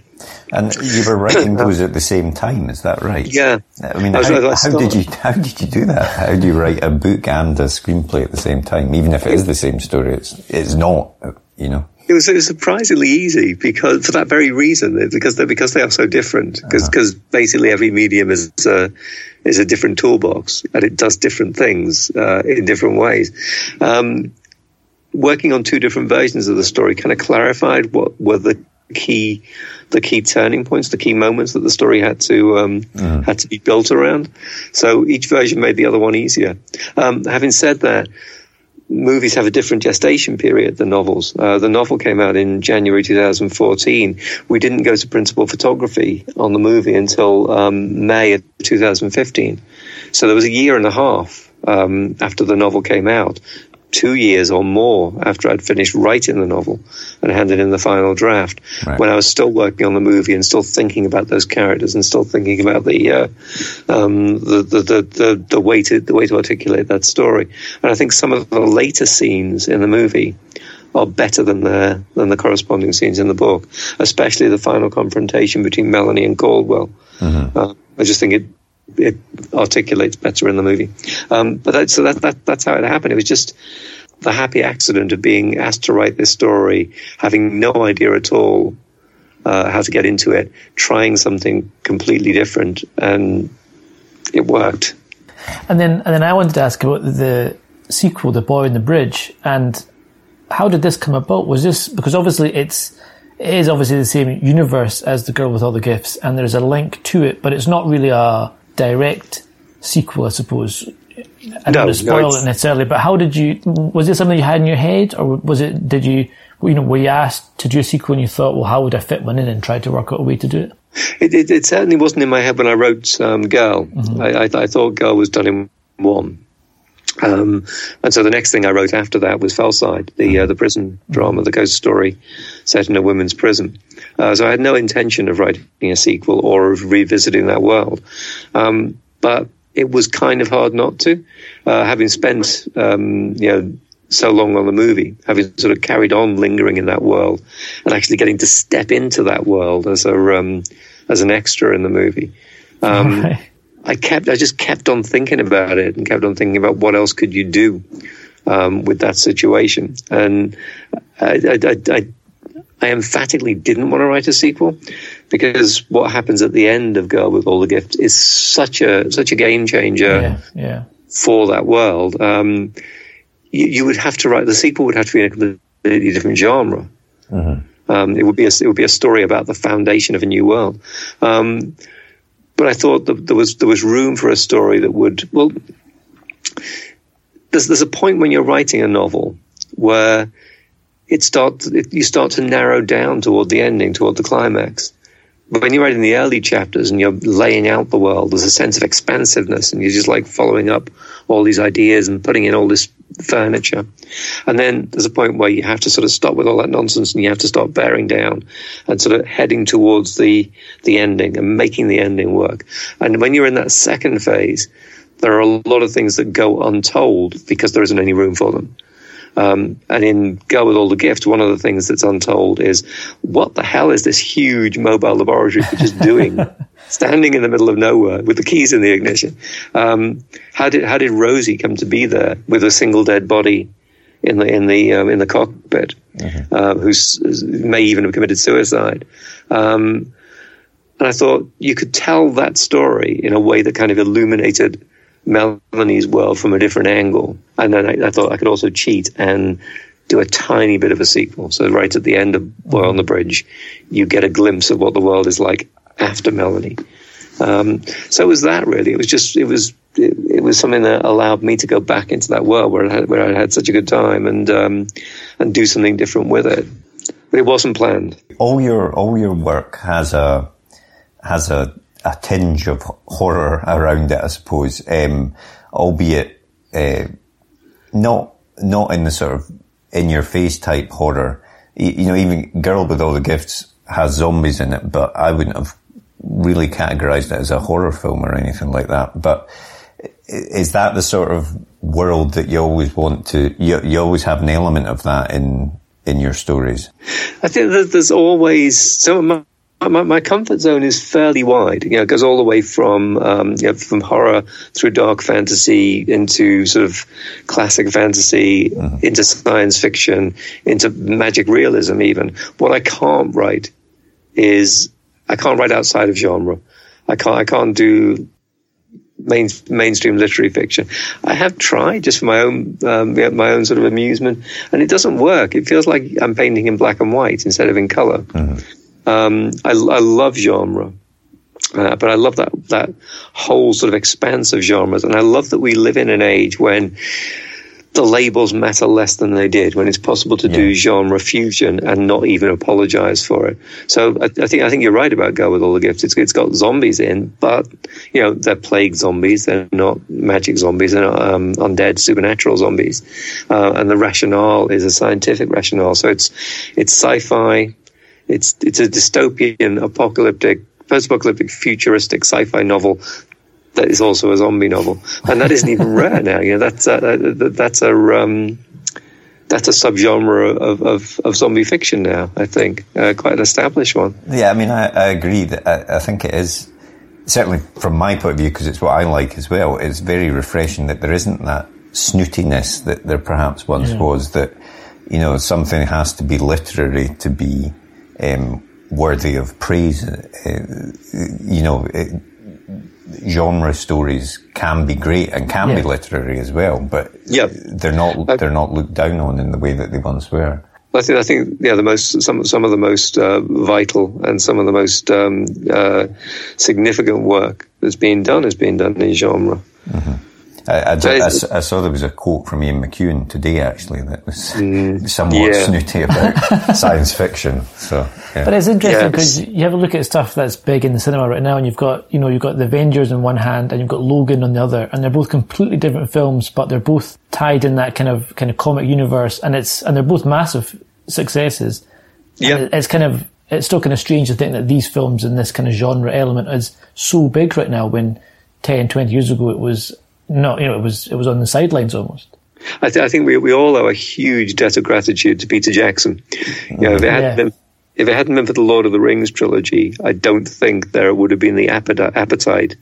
And you were writing those at the same time, is that right? Yeah. I mean, I was, how, I how, did you how did you do that? How do you write a book and a screenplay at the same time, even if it is the same story? It's it's not, you know. It was, it was surprisingly easy because for that very reason, because they because they are so different. Because uh-huh. basically every medium is uh, is a different toolbox and it does different things uh, in different ways. Um, working on two different versions of the story kind of clarified what were the key the key turning points, the key moments that the story had to um, mm. had to be built around. So each version made the other one easier. Um, having said that, movies have a different gestation period than novels. Uh, the novel came out in January 2014. We didn't go to principal photography on the movie until um, May of 2015. So there was a year and a half um, after the novel came out two years or more after I'd finished writing the novel and handed in the final draft, right. when I was still working on the movie and still thinking about those characters and still thinking about the uh, um, the, the, the, the, the way to the way to articulate that story. And I think some of the later scenes in the movie are better than the than the corresponding scenes in the book, especially the final confrontation between Melanie and Caldwell. Mm-hmm. Uh, I just think it it articulates better in the movie. Um, but that, so that, that, that's how it happened. It was just the happy accident of being asked to write this story, having no idea at all uh, how to get into it, trying something completely different, and it worked. And then, and then I wanted to ask about the sequel, The Boy in the Bridge, and how did this come about? Was this because obviously it's it is obviously the same universe as The Girl with All the Gifts, and there's a link to it, but it's not really a direct sequel, I suppose. I don't No, want to spoil no, it necessarily, but how did you? Was it something you had in your head, or was it? Did you? You know, were you asked to do a sequel and you thought, well, how would I fit one in, and tried to work out a way to do it? It, it, it certainly wasn't in my head when I wrote um, Girl. I, I, I thought Girl was done in one. Um, and so the next thing I wrote after that was Fellside, the uh, the prison drama, the ghost story set in a women's prison. Uh, so I had no intention of writing a sequel or of revisiting that world. Um, but it was kind of hard not to, uh, having spent um, you know so long on the movie, having sort of carried on lingering in that world, and actually getting to step into that world as a um, as an extra in the movie. Um. I kept, I just kept on thinking about it and kept on thinking about what else could you do um, with that situation. And I, I, I, I, emphatically didn't want to write a sequel because what happens at the end of Girl with All the Gifts is such a such a game changer Yeah, yeah. for that world. Um, you, you would have to write the sequel would have to be in a completely different genre. Um, it would be a, it would be a story about the foundation of a new world. Um, but I thought that there was there was room for a story that would well. There's there's a point when you're writing a novel where it starts it, you start to narrow down toward the ending, toward the climax. But when you're writing the early chapters and you're laying out the world, there's a sense of expansiveness, and you're just like following up all these ideas and putting in all this furniture. And then there's a point where you have to sort of stop with all that nonsense and you have to start bearing down and sort of heading towards the the ending and making the ending work. And when you're in that second phase, there are a lot of things that go untold because there isn't any room for them. Um, and in Girl with All the Gifts, one of the things that's untold is what the hell is this huge mobile laboratory just doing, standing in the middle of nowhere with the keys in the ignition? Um, how did how did Rosie come to be there with a single dead body in the in the um, in the cockpit, uh, who's may even have committed suicide? Um, and I thought you could tell that story in a way that kind of illuminated Melanie's world from a different angle. And then I, I thought I could also cheat and do a tiny bit of a sequel. So right at the end of Boy on the Bridge, you get a glimpse of what the world is like after Melanie. Um, so it was that really. It was just, it was, it, it was something that allowed me to go back into that world where I had, where I had such a good time and, um, and do something different with it. But it wasn't planned. all your all your work has a has a, a tinge of horror around it, I suppose, um, albeit uh, not not in the sort of in your face type horror. You know, even Girl with All the Gifts has zombies in it, but I wouldn't have really categorized it as a horror film or anything like that. But is that the sort of world that you always want to? You, you always have an element of that in in your stories. I think that there's always so my, my, my comfort zone is fairly wide. You know, it goes all the way from um, you know, from horror through dark fantasy into sort of classic fantasy, into science fiction, into magic realism. Even what I can't write is I can't write outside of genre. I can't I can't do main, mainstream literary fiction. I have tried just for my own um, my own sort of amusement, and it doesn't work. It feels like I'm painting in black and white instead of in color. Um, I, I love genre. Uh, but I love that that whole sort of expanse of genres, and I love that we live in an age when the labels matter less than they did, when it's possible to do genre fusion and not even apologize for it. So I, I think I think you're right about Girl with All the Gifts. It's, it's got zombies in, but you know they're plague zombies. They're not magic zombies. They're not um, undead supernatural zombies. Uh, and the rationale is a scientific rationale. So it's it's sci-fi. It's it's a dystopian, apocalyptic, post-apocalyptic, futuristic sci-fi novel that is also a zombie novel, and that isn't even rare now. You know, that's a, that- that's a um, that's a subgenre of, of, of zombie fiction now. I think uh, quite an established one. Yeah, I mean, I, I agree that I, I think it is certainly from my point of view because it's what I like as well. It's very refreshing that there isn't that snootiness that there perhaps once was. That you know something has to be literary to be um, worthy of praise. Uh, you know. It, genre stories can be great and can Yeah. be literary as well, but Yeah. they're not they're not looked down on in the way that they once were. I think I think yeah the most some some of the most uh, vital and some of the most um, uh, significant work that's being done is being done in genre. Mm-hmm. I, I, I, I, saw there was a quote from Ian McEwan today, actually, that was mm, somewhat yeah. snooty about science fiction. So, yeah. but it's interesting because yeah, you have a look at stuff that's big in the cinema right now, and you've got you know you've got the Avengers on one hand, and you've got Logan on the other, and they're both completely different films, but they're both tied in that kind of kind of comic universe, and it's and they're both massive successes. Yeah, it's kind of it's still kind of strange to think that these films and this kind of genre element is so big right now when 10, 20 years ago it was no, you know, it was it was on the sidelines almost. I, th- I think we we all owe a huge debt of gratitude to Peter Jackson. You know, if it hadn't yeah. been if it hadn't been for the Lord of the Rings trilogy, I don't think there would have been the appetite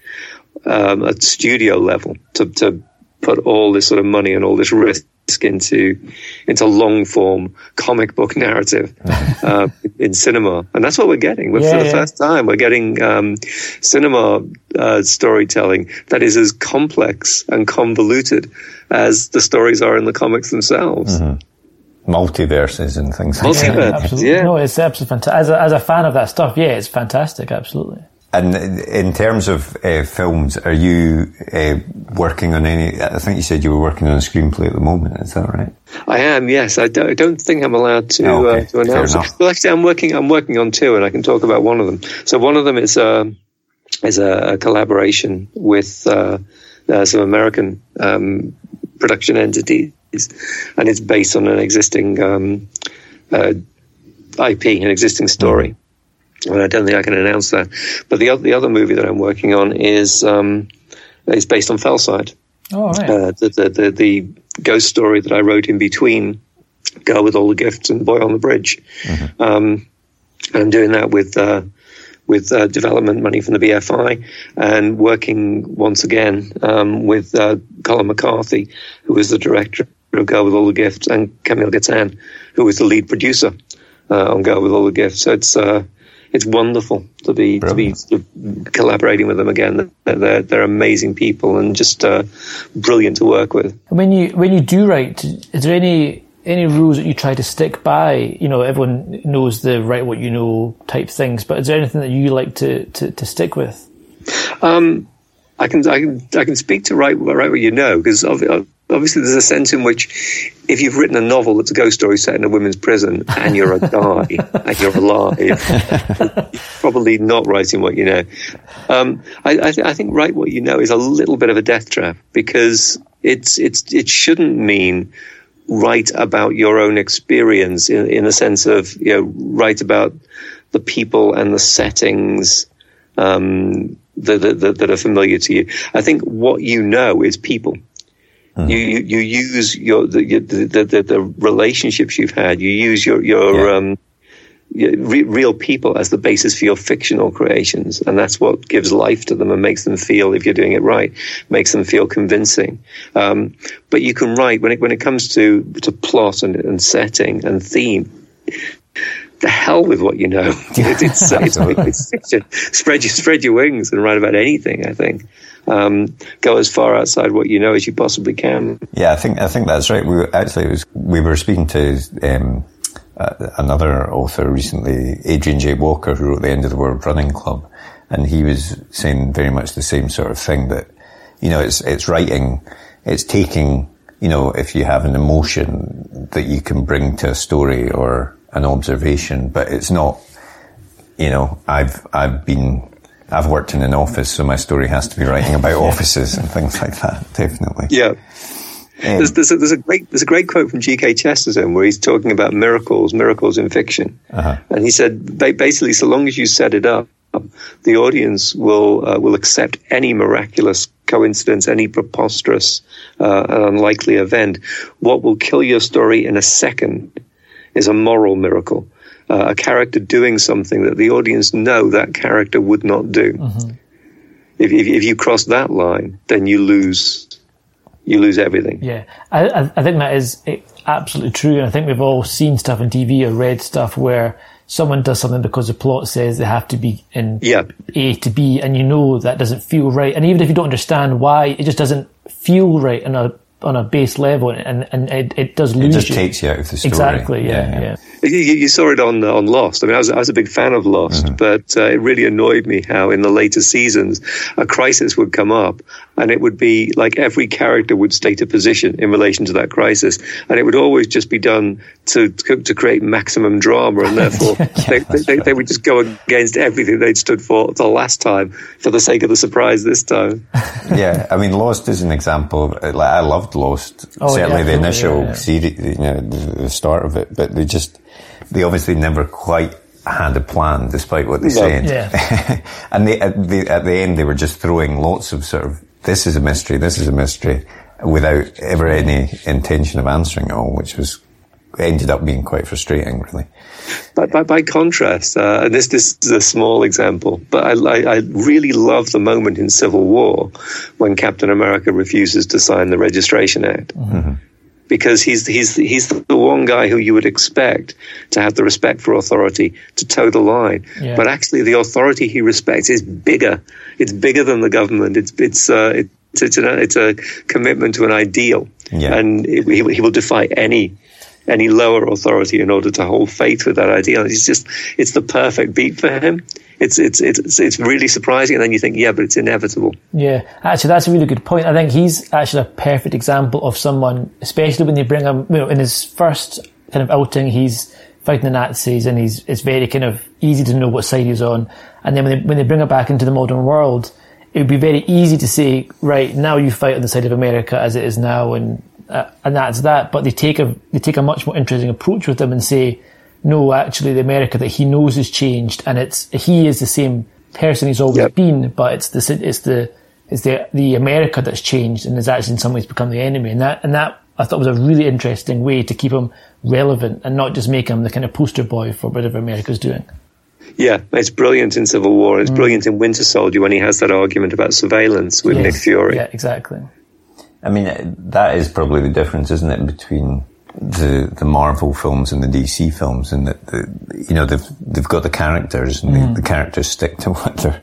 um, at studio level to to put all this sort of money and all this risk into into long form comic book narrative uh, in cinema, and that's what we're getting. We're, yeah, for the yeah. first time, we're getting um, cinema uh, storytelling that is as complex and convoluted as the stories are in the comics themselves. Mm-hmm. Multiverses and things like Multiverse, that. Absolutely. Yeah. No, it's absolutely fantastic. As a, as a fan of that stuff, yeah, it's fantastic. Absolutely. And in terms of uh, films, are you uh, working on any? I think you said you were working on a screenplay at the moment. Is that right? I am. Yes. I don't, I don't think I'm allowed to, oh, okay. uh, to announce. It. Well, actually, I'm working. I'm working on two, and I can talk about one of them. So one of them is uh, is a, a collaboration with uh, uh, some American um, production entities, and it's based on an existing um, IP, an existing story. And I don't think I can announce that. But the other, the other movie that I'm working on is um, is based on Fellside. Oh, right. Uh, the, the, the, the, ghost story that I wrote in between Girl with All the Gifts and Boy on the Bridge. Mm-hmm. Um, and I'm doing that with uh, with uh, development money from the BFI and working once again um, with uh, Colm McCarthy, who was the director of Girl with All the Gifts, and Camille Gatin, who was the lead producer uh, on Girl with All the Gifts. So it's uh, it's wonderful to be Brilliant. to be collaborating with them again. They're they're amazing people and just uh, brilliant to work with. When you when you do write, is there any any rules that you try to stick by? You know, everyone knows the write what you know type things, but is there anything that you like to to, to stick with? Um, I can I can I can speak to write write what you know because obviously there's a sense in which if you've written a novel that's a ghost story set in a women's prison and you're a guy and you're alive, you're probably not writing what you know. Um, I, I, th- I, think write what you know is a little bit of a death trap because it's it's it shouldn't mean write about your own experience in, in the sense of you know write about the people and the settings um, that, that, that are familiar to you. I think what you know is people. Mm-hmm. You, you, you use your the, the, the, the relationships you've had. You use your your yeah. um, real people as the basis for your fictional creations, and that's what gives life to them and makes them feel, if you're doing it right, makes them feel convincing. Um, but you can write when it when it comes to to plot and, and setting and theme the hell with what you know. it's, it's, it's, it's, fiction. Spread your spread your wings and write about anything. I think um, go as far outside what you know as you possibly can. Yeah, I think I think that's right. We were, actually was, we were speaking to um, uh, another author recently, Adrian J. Walker, who wrote the End of the World Running Club, and he was saying very much the same sort of thing that you know it's it's writing, it's taking you know if you have an emotion that you can bring to a story or an observation, but it's not. You know, I've I've been I've worked in an office, so my story has to be writing about offices and things like that. Definitely. Yeah. Um, there's, there's, a, there's, a, great there's a great quote from G.K. Chesterton where he's talking about miracles, miracles in fiction, uh-huh. and he said basically, so long as you set it up, the audience will uh, will accept any miraculous coincidence, any preposterous uh, and unlikely event. What will kill your story in a second is a moral miracle uh, a character doing something that the audience know that character would not do. Mm-hmm. If, if, if, you cross that line, then you lose. You lose everything. Yeah, I, I think that is absolutely true, and I think we've all seen stuff on TV or read stuff where someone does something because the plot says they have to be in yep. A to B, and you know that doesn't feel right. And even if you don't understand why, it just doesn't feel right on a on a base level, and and it, it does lose. It lose just you. takes you out of the story. Exactly. Yeah. Yeah. You, you saw it on on Lost. I mean, I was I was a big fan of Lost, but uh, it really annoyed me how in the later seasons a crisis would come up, and it would be like every character would state a position in relation to that crisis, and it would always just be done to to, to create maximum drama, and therefore they, they, they would just go against everything they'd stood for the last time for the sake of the surprise this time. yeah, I mean, Lost is an example. Of, like, I loved Lost. Oh, Certainly, yeah, the initial yeah, yeah. series, you know, the, the start of it. But they just, they obviously never quite had a plan, despite what they No. said. Yeah. and they, at the at the end, they were just throwing lots of sort of this is a mystery, this is a mystery, without ever any intention of answering it all, which was ended up being quite frustrating, really. But by, by contrast, uh, and this this is a small example, but I, I, I really love the moment in Civil War when Captain America refuses to sign the Registration Act. Because he's he's he's the one guy who you would expect to have the respect for authority to toe the line, Yeah. but actually the authority he respects is bigger. It's bigger than the government. It's it's uh, it's it's, an, it's a commitment to an ideal, Yeah. and it, he, he will defy any any lower authority in order to hold faith with that ideal. It's just it's the perfect beat for him. It's it's it's it's really surprising, and then you think, yeah, but it's inevitable. Yeah, actually, that's a really good point. I think he's actually a perfect example of someone, especially when they bring him, you know, in his first kind of outing, he's fighting the Nazis and he's, it's very kind of easy to know what side he's on. And then when they, when they bring him back into the modern world, it would be very easy to say, right, now you fight on the side of America as it is now and, uh, and that's that. But they take a, they take a much more interesting approach with him and say, no, actually the America that he knows has changed and it's, he is the same person he's always Yep. been, but it's the, it's the, it's the, the America that's changed and has actually in some ways become the enemy. And that, and that I thought was a really interesting way to keep him relevant and not just make him the kind of poster boy for whatever America's doing. Yeah, it's brilliant in Civil War. It's mm. brilliant in Winter Soldier when he has that argument about surveillance with Nick Fury. Yeah, exactly. I mean, that is probably the difference, isn't it, between the the Marvel films and the DC films, and that the, you know they've they've got the characters, and the, the characters stick to what they're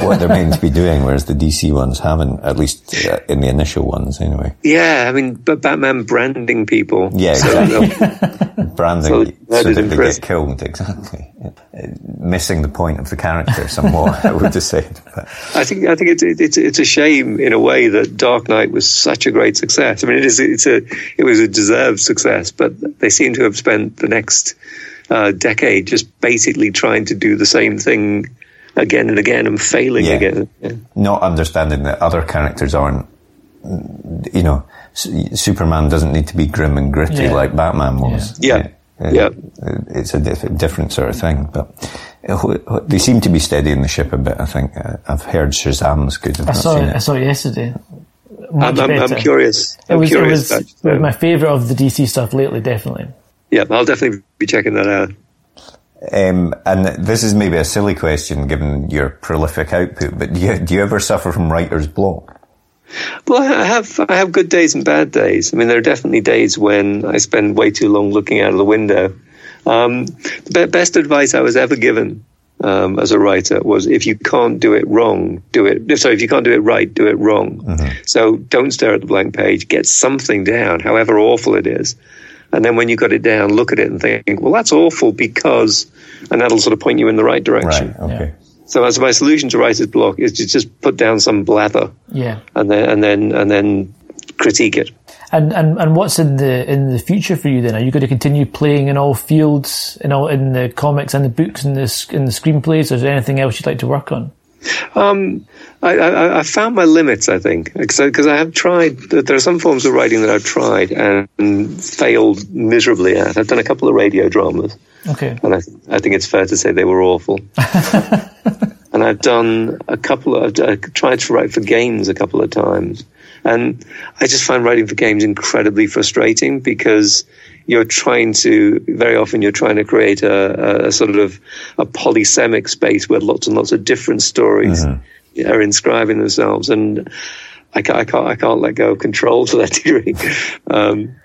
what they're meant to be doing, whereas the DC ones haven't, at least uh, in the initial ones, anyway. Yeah, I mean, but Batman branding people. Yeah, So, exactly. Branding So so, that is that they get killed, exactly. Missing the point of the character somewhat, I would have said. But, I think I think it's it's it's a shame in a way that Dark Knight was such a great success. I mean, it is it's a it was a deserved success, but they seem to have spent the next uh, decade just basically trying to do the same thing again and again and failing Yeah. again. Yeah. not understanding that other characters aren't, you know, S- Superman doesn't need to be grim and gritty Yeah. like Batman was. Yeah. Yeah. It's a diff- different sort of thing, but uh, they seem to be steadying the ship a bit. I think Uh, I've heard Shazam's good. I've I saw seen it. I saw it yesterday. Much I'm, I'm, I'm better. curious. I'm it curious. was, about it was it. my favourite of the DC stuff lately, definitely. yeah, I'll definitely be checking that out. Um, and this is maybe a silly question given your prolific output, but do you, do you ever suffer from writer's block? Well, I have I have good days and bad days. I mean, there are definitely days when I spend way too long looking out of the window. Um, the be- best advice I was ever given um, as a writer was if you can't do it wrong, do it. Sorry, if you can't do it right, do it wrong. So don't stare at the blank page. Get something down, however awful it is. And then when you got it down, look at it and think, well, that's awful because, and that'll sort of point you in the right direction. Right. Okay. So as my solution to writer's block is to just put down some blather Yeah. and then and then and then critique it. And, and and what's in the in the future for you then? Are you going to continue playing in all fields, in all in the comics and the books and the in the screenplays? Or is there anything else you'd like to work on? Um, I, I, I found my limits, I think, because I have tried. There are some forms of writing that I've tried and failed miserably at. I've done a couple of radio dramas, Okay. and I, I think it's fair to say they were awful. and I've done a couple of, I tried to write for games a couple of times. And I just find writing for games incredibly frustrating because you're trying to, very often you're trying to create a, a sort of a polysemic space where lots and lots of different stories are inscribing themselves. And I can't, I can't, I can't let go of control to that degree. Um,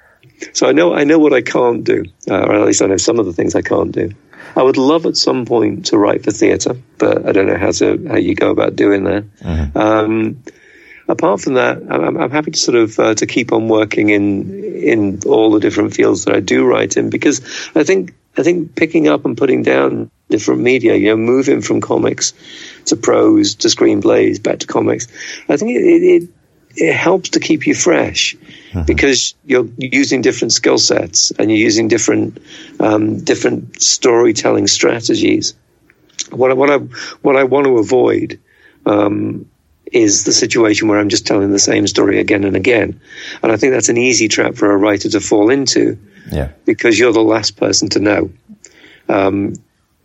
so I know, I know what I can't do, uh, or at least I know some of the things I can't do. I would love at some point to write for theatre, but I don't know how to how you go about doing that. Um, apart from that, I'm, I'm happy to sort of uh, to keep on working in in all the different fields that I do write in because I think I think picking up and putting down different media, you know, moving from comics to prose to screenplays back to comics, I think it, it, it helps to keep you fresh mm-hmm. because you're using different skill sets and you're using different um, different storytelling strategies. What I, what I what I want to avoid um, is the situation where I'm just telling the same story again and again, and I think that's an easy trap for a writer to fall into. Yeah, because you're the last person to know. Um,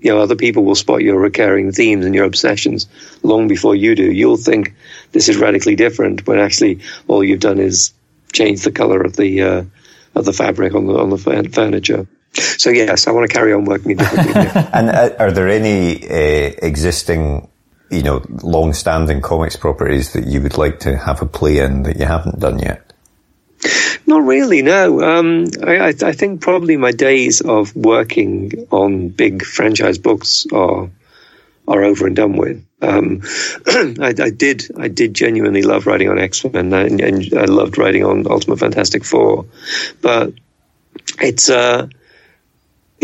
you know, other people will spot your recurring themes and your obsessions long before you do. You'll think this is radically different when actually all you've done is change the color of the uh, of the fabric on the on the furniture. So yes, I want to carry on working in different and uh, are there any uh, existing, you know, long-standing comics properties that you would like to have a play in that you haven't done yet? Not really, no. Um, I, I, think probably my days of working on big franchise books are are over and done with. Um, I, I, did I did genuinely love writing on X Men and, and, I loved writing on Ultimate Fantastic Four, but it's uh,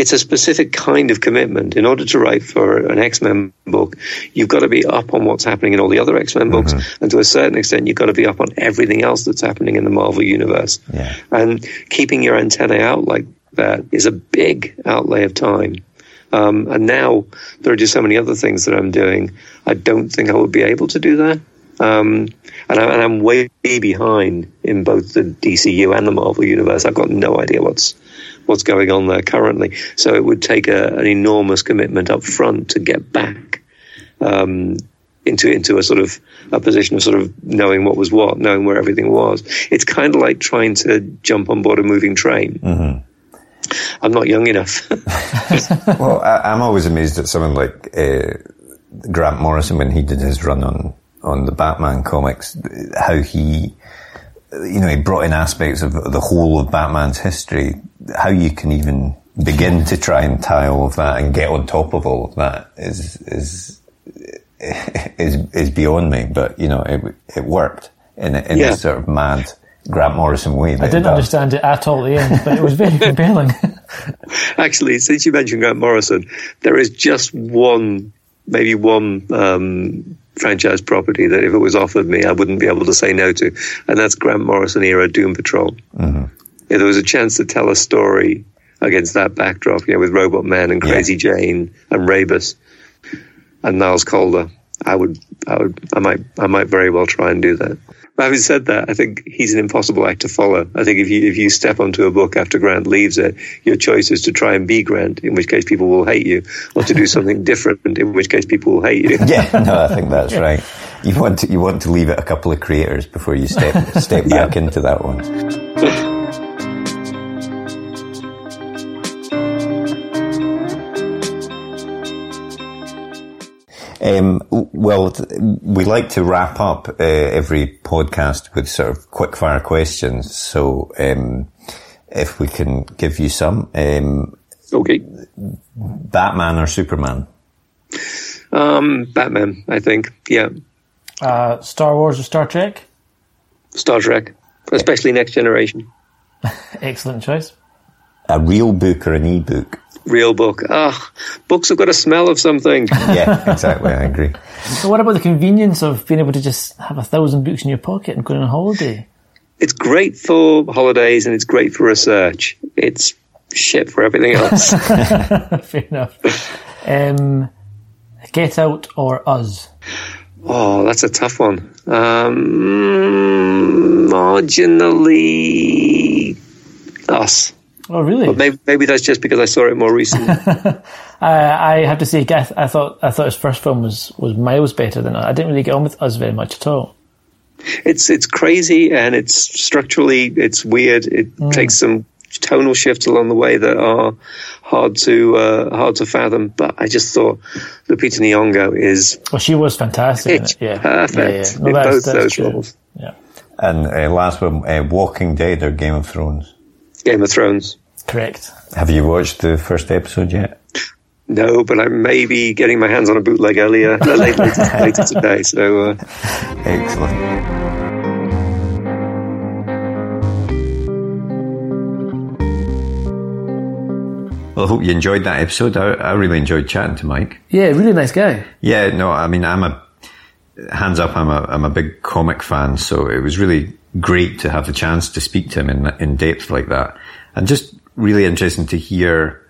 it's a specific kind of commitment. In order to write for an X Men book, you've got to be up on what's happening in all the other X Men books, mm-hmm. and to a certain extent, you've got to be up on everything else that's happening in the Marvel universe. Yeah. And keeping your antennae out like that is a big outlay of time. Um, and now there are just so many other things that I'm doing. I don't think I would be able to do that. Um, and, I, am way behind in both the DCU and the Marvel universe. I've got no idea what's what's going on there currently. So it would take a, an enormous commitment up front to get back um, into into a sort of a position of sort of knowing what was what, knowing where everything was. It's kind of like trying to jump on board a moving train. Mm-hmm. I'm not young enough. well, I, am always amazed at someone like uh, Grant Morrison when he did his run on on the Batman comics, how he you know, he brought in aspects of the whole of Batman's history. How you can even begin to try and tie all of that and get on top of all of that is is is is beyond me. But you know, it it worked in a, in yeah. a sort of mad Grant Morrison way. I didn't understand it at all at the end, but it was very compelling. Actually, since you mentioned Grant Morrison, there is just one, maybe one um, franchise property that if it was offered me, I wouldn't be able to say no to, and that's Grant Morrison era Doom Patrol. Mm-hmm. If there was a chance to tell a story against that backdrop, you know, with Robot Man and Crazy yeah. Jane and Rebis and Niles Caulder, I would, I would, I might, I might very well try and do that. But having said that, I think he's an impossible act to follow. I think if you if you step onto a book after Grant leaves it, your choice is to try and be Grant, in which case people will hate you, or to do something different, in which case people will hate you. Yeah, no, I think that's right. You want to you want to leave it a couple of creators before you step step back yeah. into that one. Um, well, we like to wrap up uh, every podcast with sort of quick fire questions. So, um, if we can give you some. Um, okay. Batman or Superman? Um, Batman, I think. Yeah. Uh, Star Wars or Star Trek? Star Trek, especially Next Generation. Excellent choice. A real book or an e-book? Real book. Ah, books have got a smell of something. yeah, exactly. I agree. So, what about the convenience of being able to just have a thousand books in your pocket and going on a holiday? It's great for holidays and it's great for research. It's shit for everything else. Fair enough. Um, Get Out or Us? Oh, that's a tough one. Um, marginally Us. Oh, really? But maybe, maybe that's just because I saw it more recently. I, I have to say, I, I, thought I thought his first film was, was miles better than I didn't really get on with us very much at all. It's it's crazy and it's structurally it's weird. It mm. takes some tonal shifts along the way that are hard to uh, hard to fathom. But I just thought Lupita Nyong'o is well, she was fantastic. Yeah, perfect yeah, yeah. No, in both those true. roles. Yeah. And uh, last one, uh, Walking Dead or Game of Thrones. Game of Thrones. Correct. Have you watched the first episode yet? No, but I may be getting my hands on a bootleg earlier uh, later, later today. So uh... excellent. Well, I hope you enjoyed that episode. I, I, really enjoyed chatting to Mike. Yeah, really nice guy. Yeah, no, I mean, I'm a hands up. I'm a I'm a big comic fan, so it was really great to have the chance to speak to him in in depth like that, and just really interesting to hear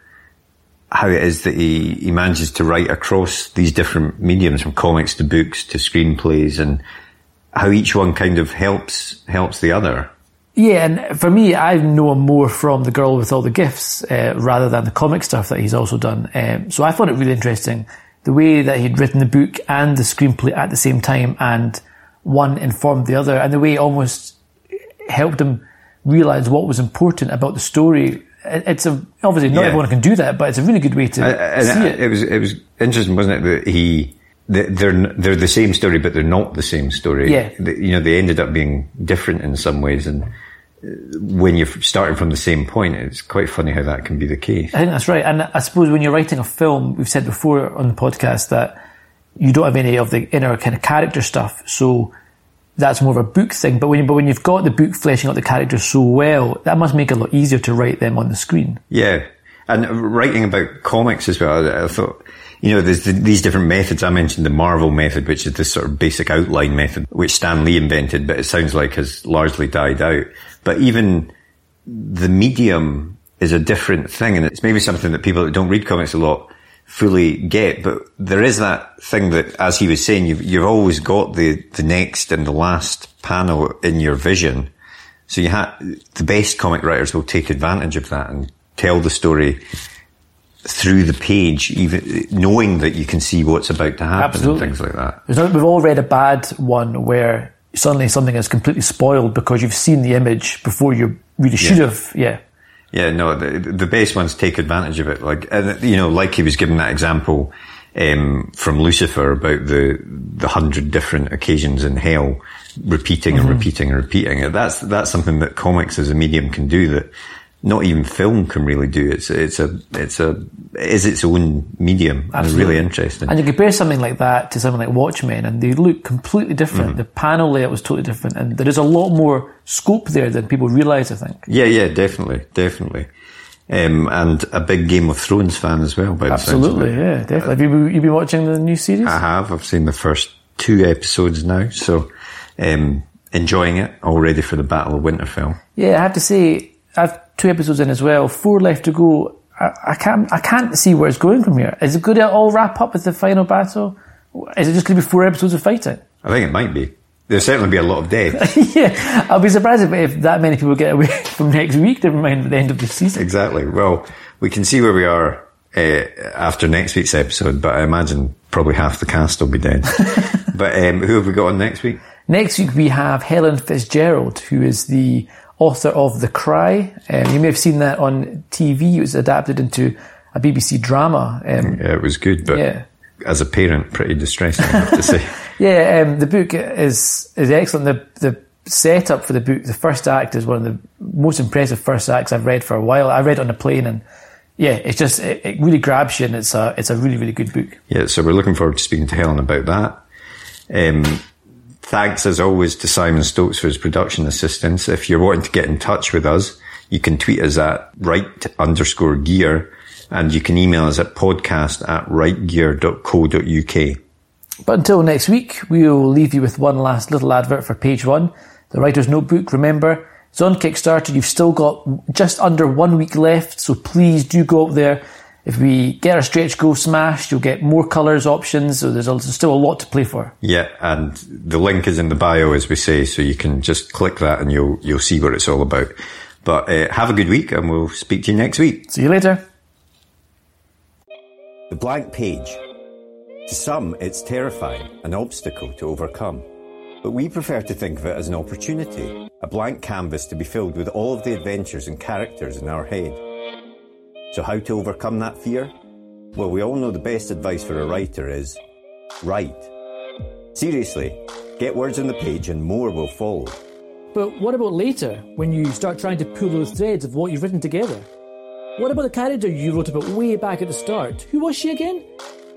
how it is that he, he manages to write across these different mediums from comics to books to screenplays and how each one kind of helps helps the other. Yeah, and for me, I know him more from The Girl with All the Gifts uh, rather than the comic stuff that he's also done. Um, so I found it really interesting the way that he'd written the book and the screenplay at the same time, and one informed the other, and the way it almost helped them realize what was important about the story it's a obviously not yeah. everyone can do that, but it's a really good way to uh, see it. It was it was interesting, wasn't it? That he they're they're the same story, but they're not the same story. Yeah, you know, they ended up being different in some ways, and uh, when you're starting from the same point, it's quite funny how that can be the case. I think that's right, and I suppose when you're writing a film, we've said before on the podcast that you don't have any of the inner kind of character stuff, so that's more of a book thing. But when, but when you've got the book fleshing out the characters so well, that must make it a lot easier to write them on the screen. Yeah. And writing about comics as well, I, I thought, you know, there's the, these different methods. I mentioned the Marvel method, which is this sort of basic outline method, which Stan Lee invented, but it sounds like has largely died out. But even the medium is a different thing. And it's maybe something that people that don't read comics a lot fully get. But there is that thing that, as he was saying, you've, you've always got the, the next and the last panel in your vision. So you have, the best comic writers will take advantage of that and tell the story through the page, even knowing that you can see what's about to happen Absolutely. and things like that. We've all read a bad one where suddenly something is completely spoiled because you've seen the image before you really should yeah. have. Yeah. Yeah, no, the, the base ones take advantage of it. Like, you know, like he was giving that example, um, from Lucifer about the, the hundred different occasions in hell, repeating mm-hmm. and repeating and repeating. That's, that's something that comics as a medium can do that not even film can really do. It's it's a it's a it is its own medium. Absolutely. really interesting. And you compare something like that to something like Watchmen, and they look completely different. Mm-hmm. The panel layout was totally different, and there is a lot more scope there than people realise. I think. Yeah, yeah, definitely, definitely. Um, and a big Game of Thrones fan as well. By Absolutely, yeah, definitely. Have you you been watching the new series? I have. I've seen the first two episodes now, so um, enjoying it. All ready for the Battle of Winterfell. Yeah, I have to say, I've two episodes in as well, four left to go. I, I can't, I can't see where it's going from here. Is it going to all wrap up with the final battle? Is it just going to be four episodes of fighting? I think it might be. There'll certainly be a lot of death. yeah, I'll be surprised if, if, that many people get away from next week. Never mind the end of the season. Exactly. Well, we can see where we are uh, after next week's episode, but I imagine probably half the cast will be dead. but um, who have we got on next week? Next week we have Helen Fitzgerald, who is the author of The Cry. Um, you may have seen that on TV. It was adapted into a BBC drama. Um, yeah, it was good, but yeah. as a parent, pretty distressing, I have to say. yeah, um, the book is is excellent. The the setup for the book, the first act is one of the most impressive first acts I've read for a while. I read on a plane and yeah, it's just it, it, really grabs you, and it's a it's a really really good book. Yeah, so we're looking forward to speaking to Helen about that. Um, Thanks as always to Simon Stokes for his production assistance. If you're wanting to get in touch with us, you can tweet us at write underscore gear and you can email us at podcast at writegear.co.uk. But until next week, we will leave you with one last little advert for page one. The writer's notebook, remember, it's on Kickstarter. You've still got just under one week left, so please do go up there if we get our stretch goal smashed, you'll get more colours options. So there's, a, there's, still a lot to play for. Yeah, and the link is in the bio, as we say, so you can just click that and you'll you'll see what it's all about. But uh, have a good week, and we'll speak to you next week. See you later. The blank page. To some, it's terrifying, an obstacle to overcome. But we prefer to think of it as an opportunity, a blank canvas to be filled with all of the adventures and characters in our head. So, how to overcome that fear? Well, we all know the best advice for a writer is write. Seriously, get words on the page and more will follow. But what about later, when you start trying to pull those threads of what you've written together? What about the character you wrote about way back at the start? Who was she again?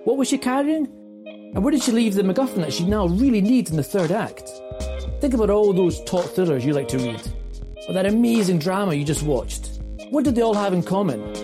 What was she carrying? And where did she leave the MacGuffin that she now really needs in the third act? Think about all those top thrillers you like to read, or that amazing drama you just watched. What did they all have in common?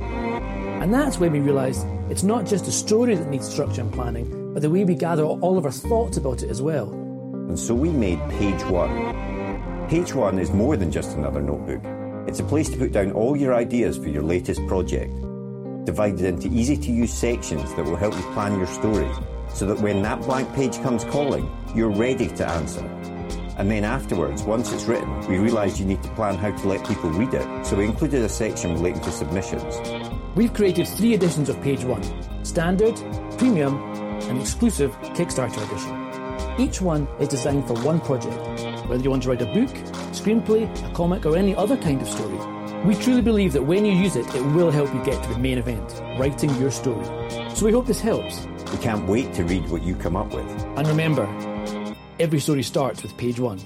And that's when we realised it's not just a story that needs structure and planning, but the way we gather all of our thoughts about it as well. And so we made Page One. Page One is more than just another notebook. It's a place to put down all your ideas for your latest project, divided into easy to use sections that will help you plan your story, so that when that blank page comes calling, you're ready to answer. And then afterwards, once it's written, we realised you need to plan how to let people read it, so we included a section relating to submissions. We've created three editions of Page One Standard, Premium, and Exclusive Kickstarter Edition. Each one is designed for one project, whether you want to write a book, screenplay, a comic, or any other kind of story. We truly believe that when you use it, it will help you get to the main event, writing your story. So we hope this helps. We can't wait to read what you come up with. And remember, every story starts with page one.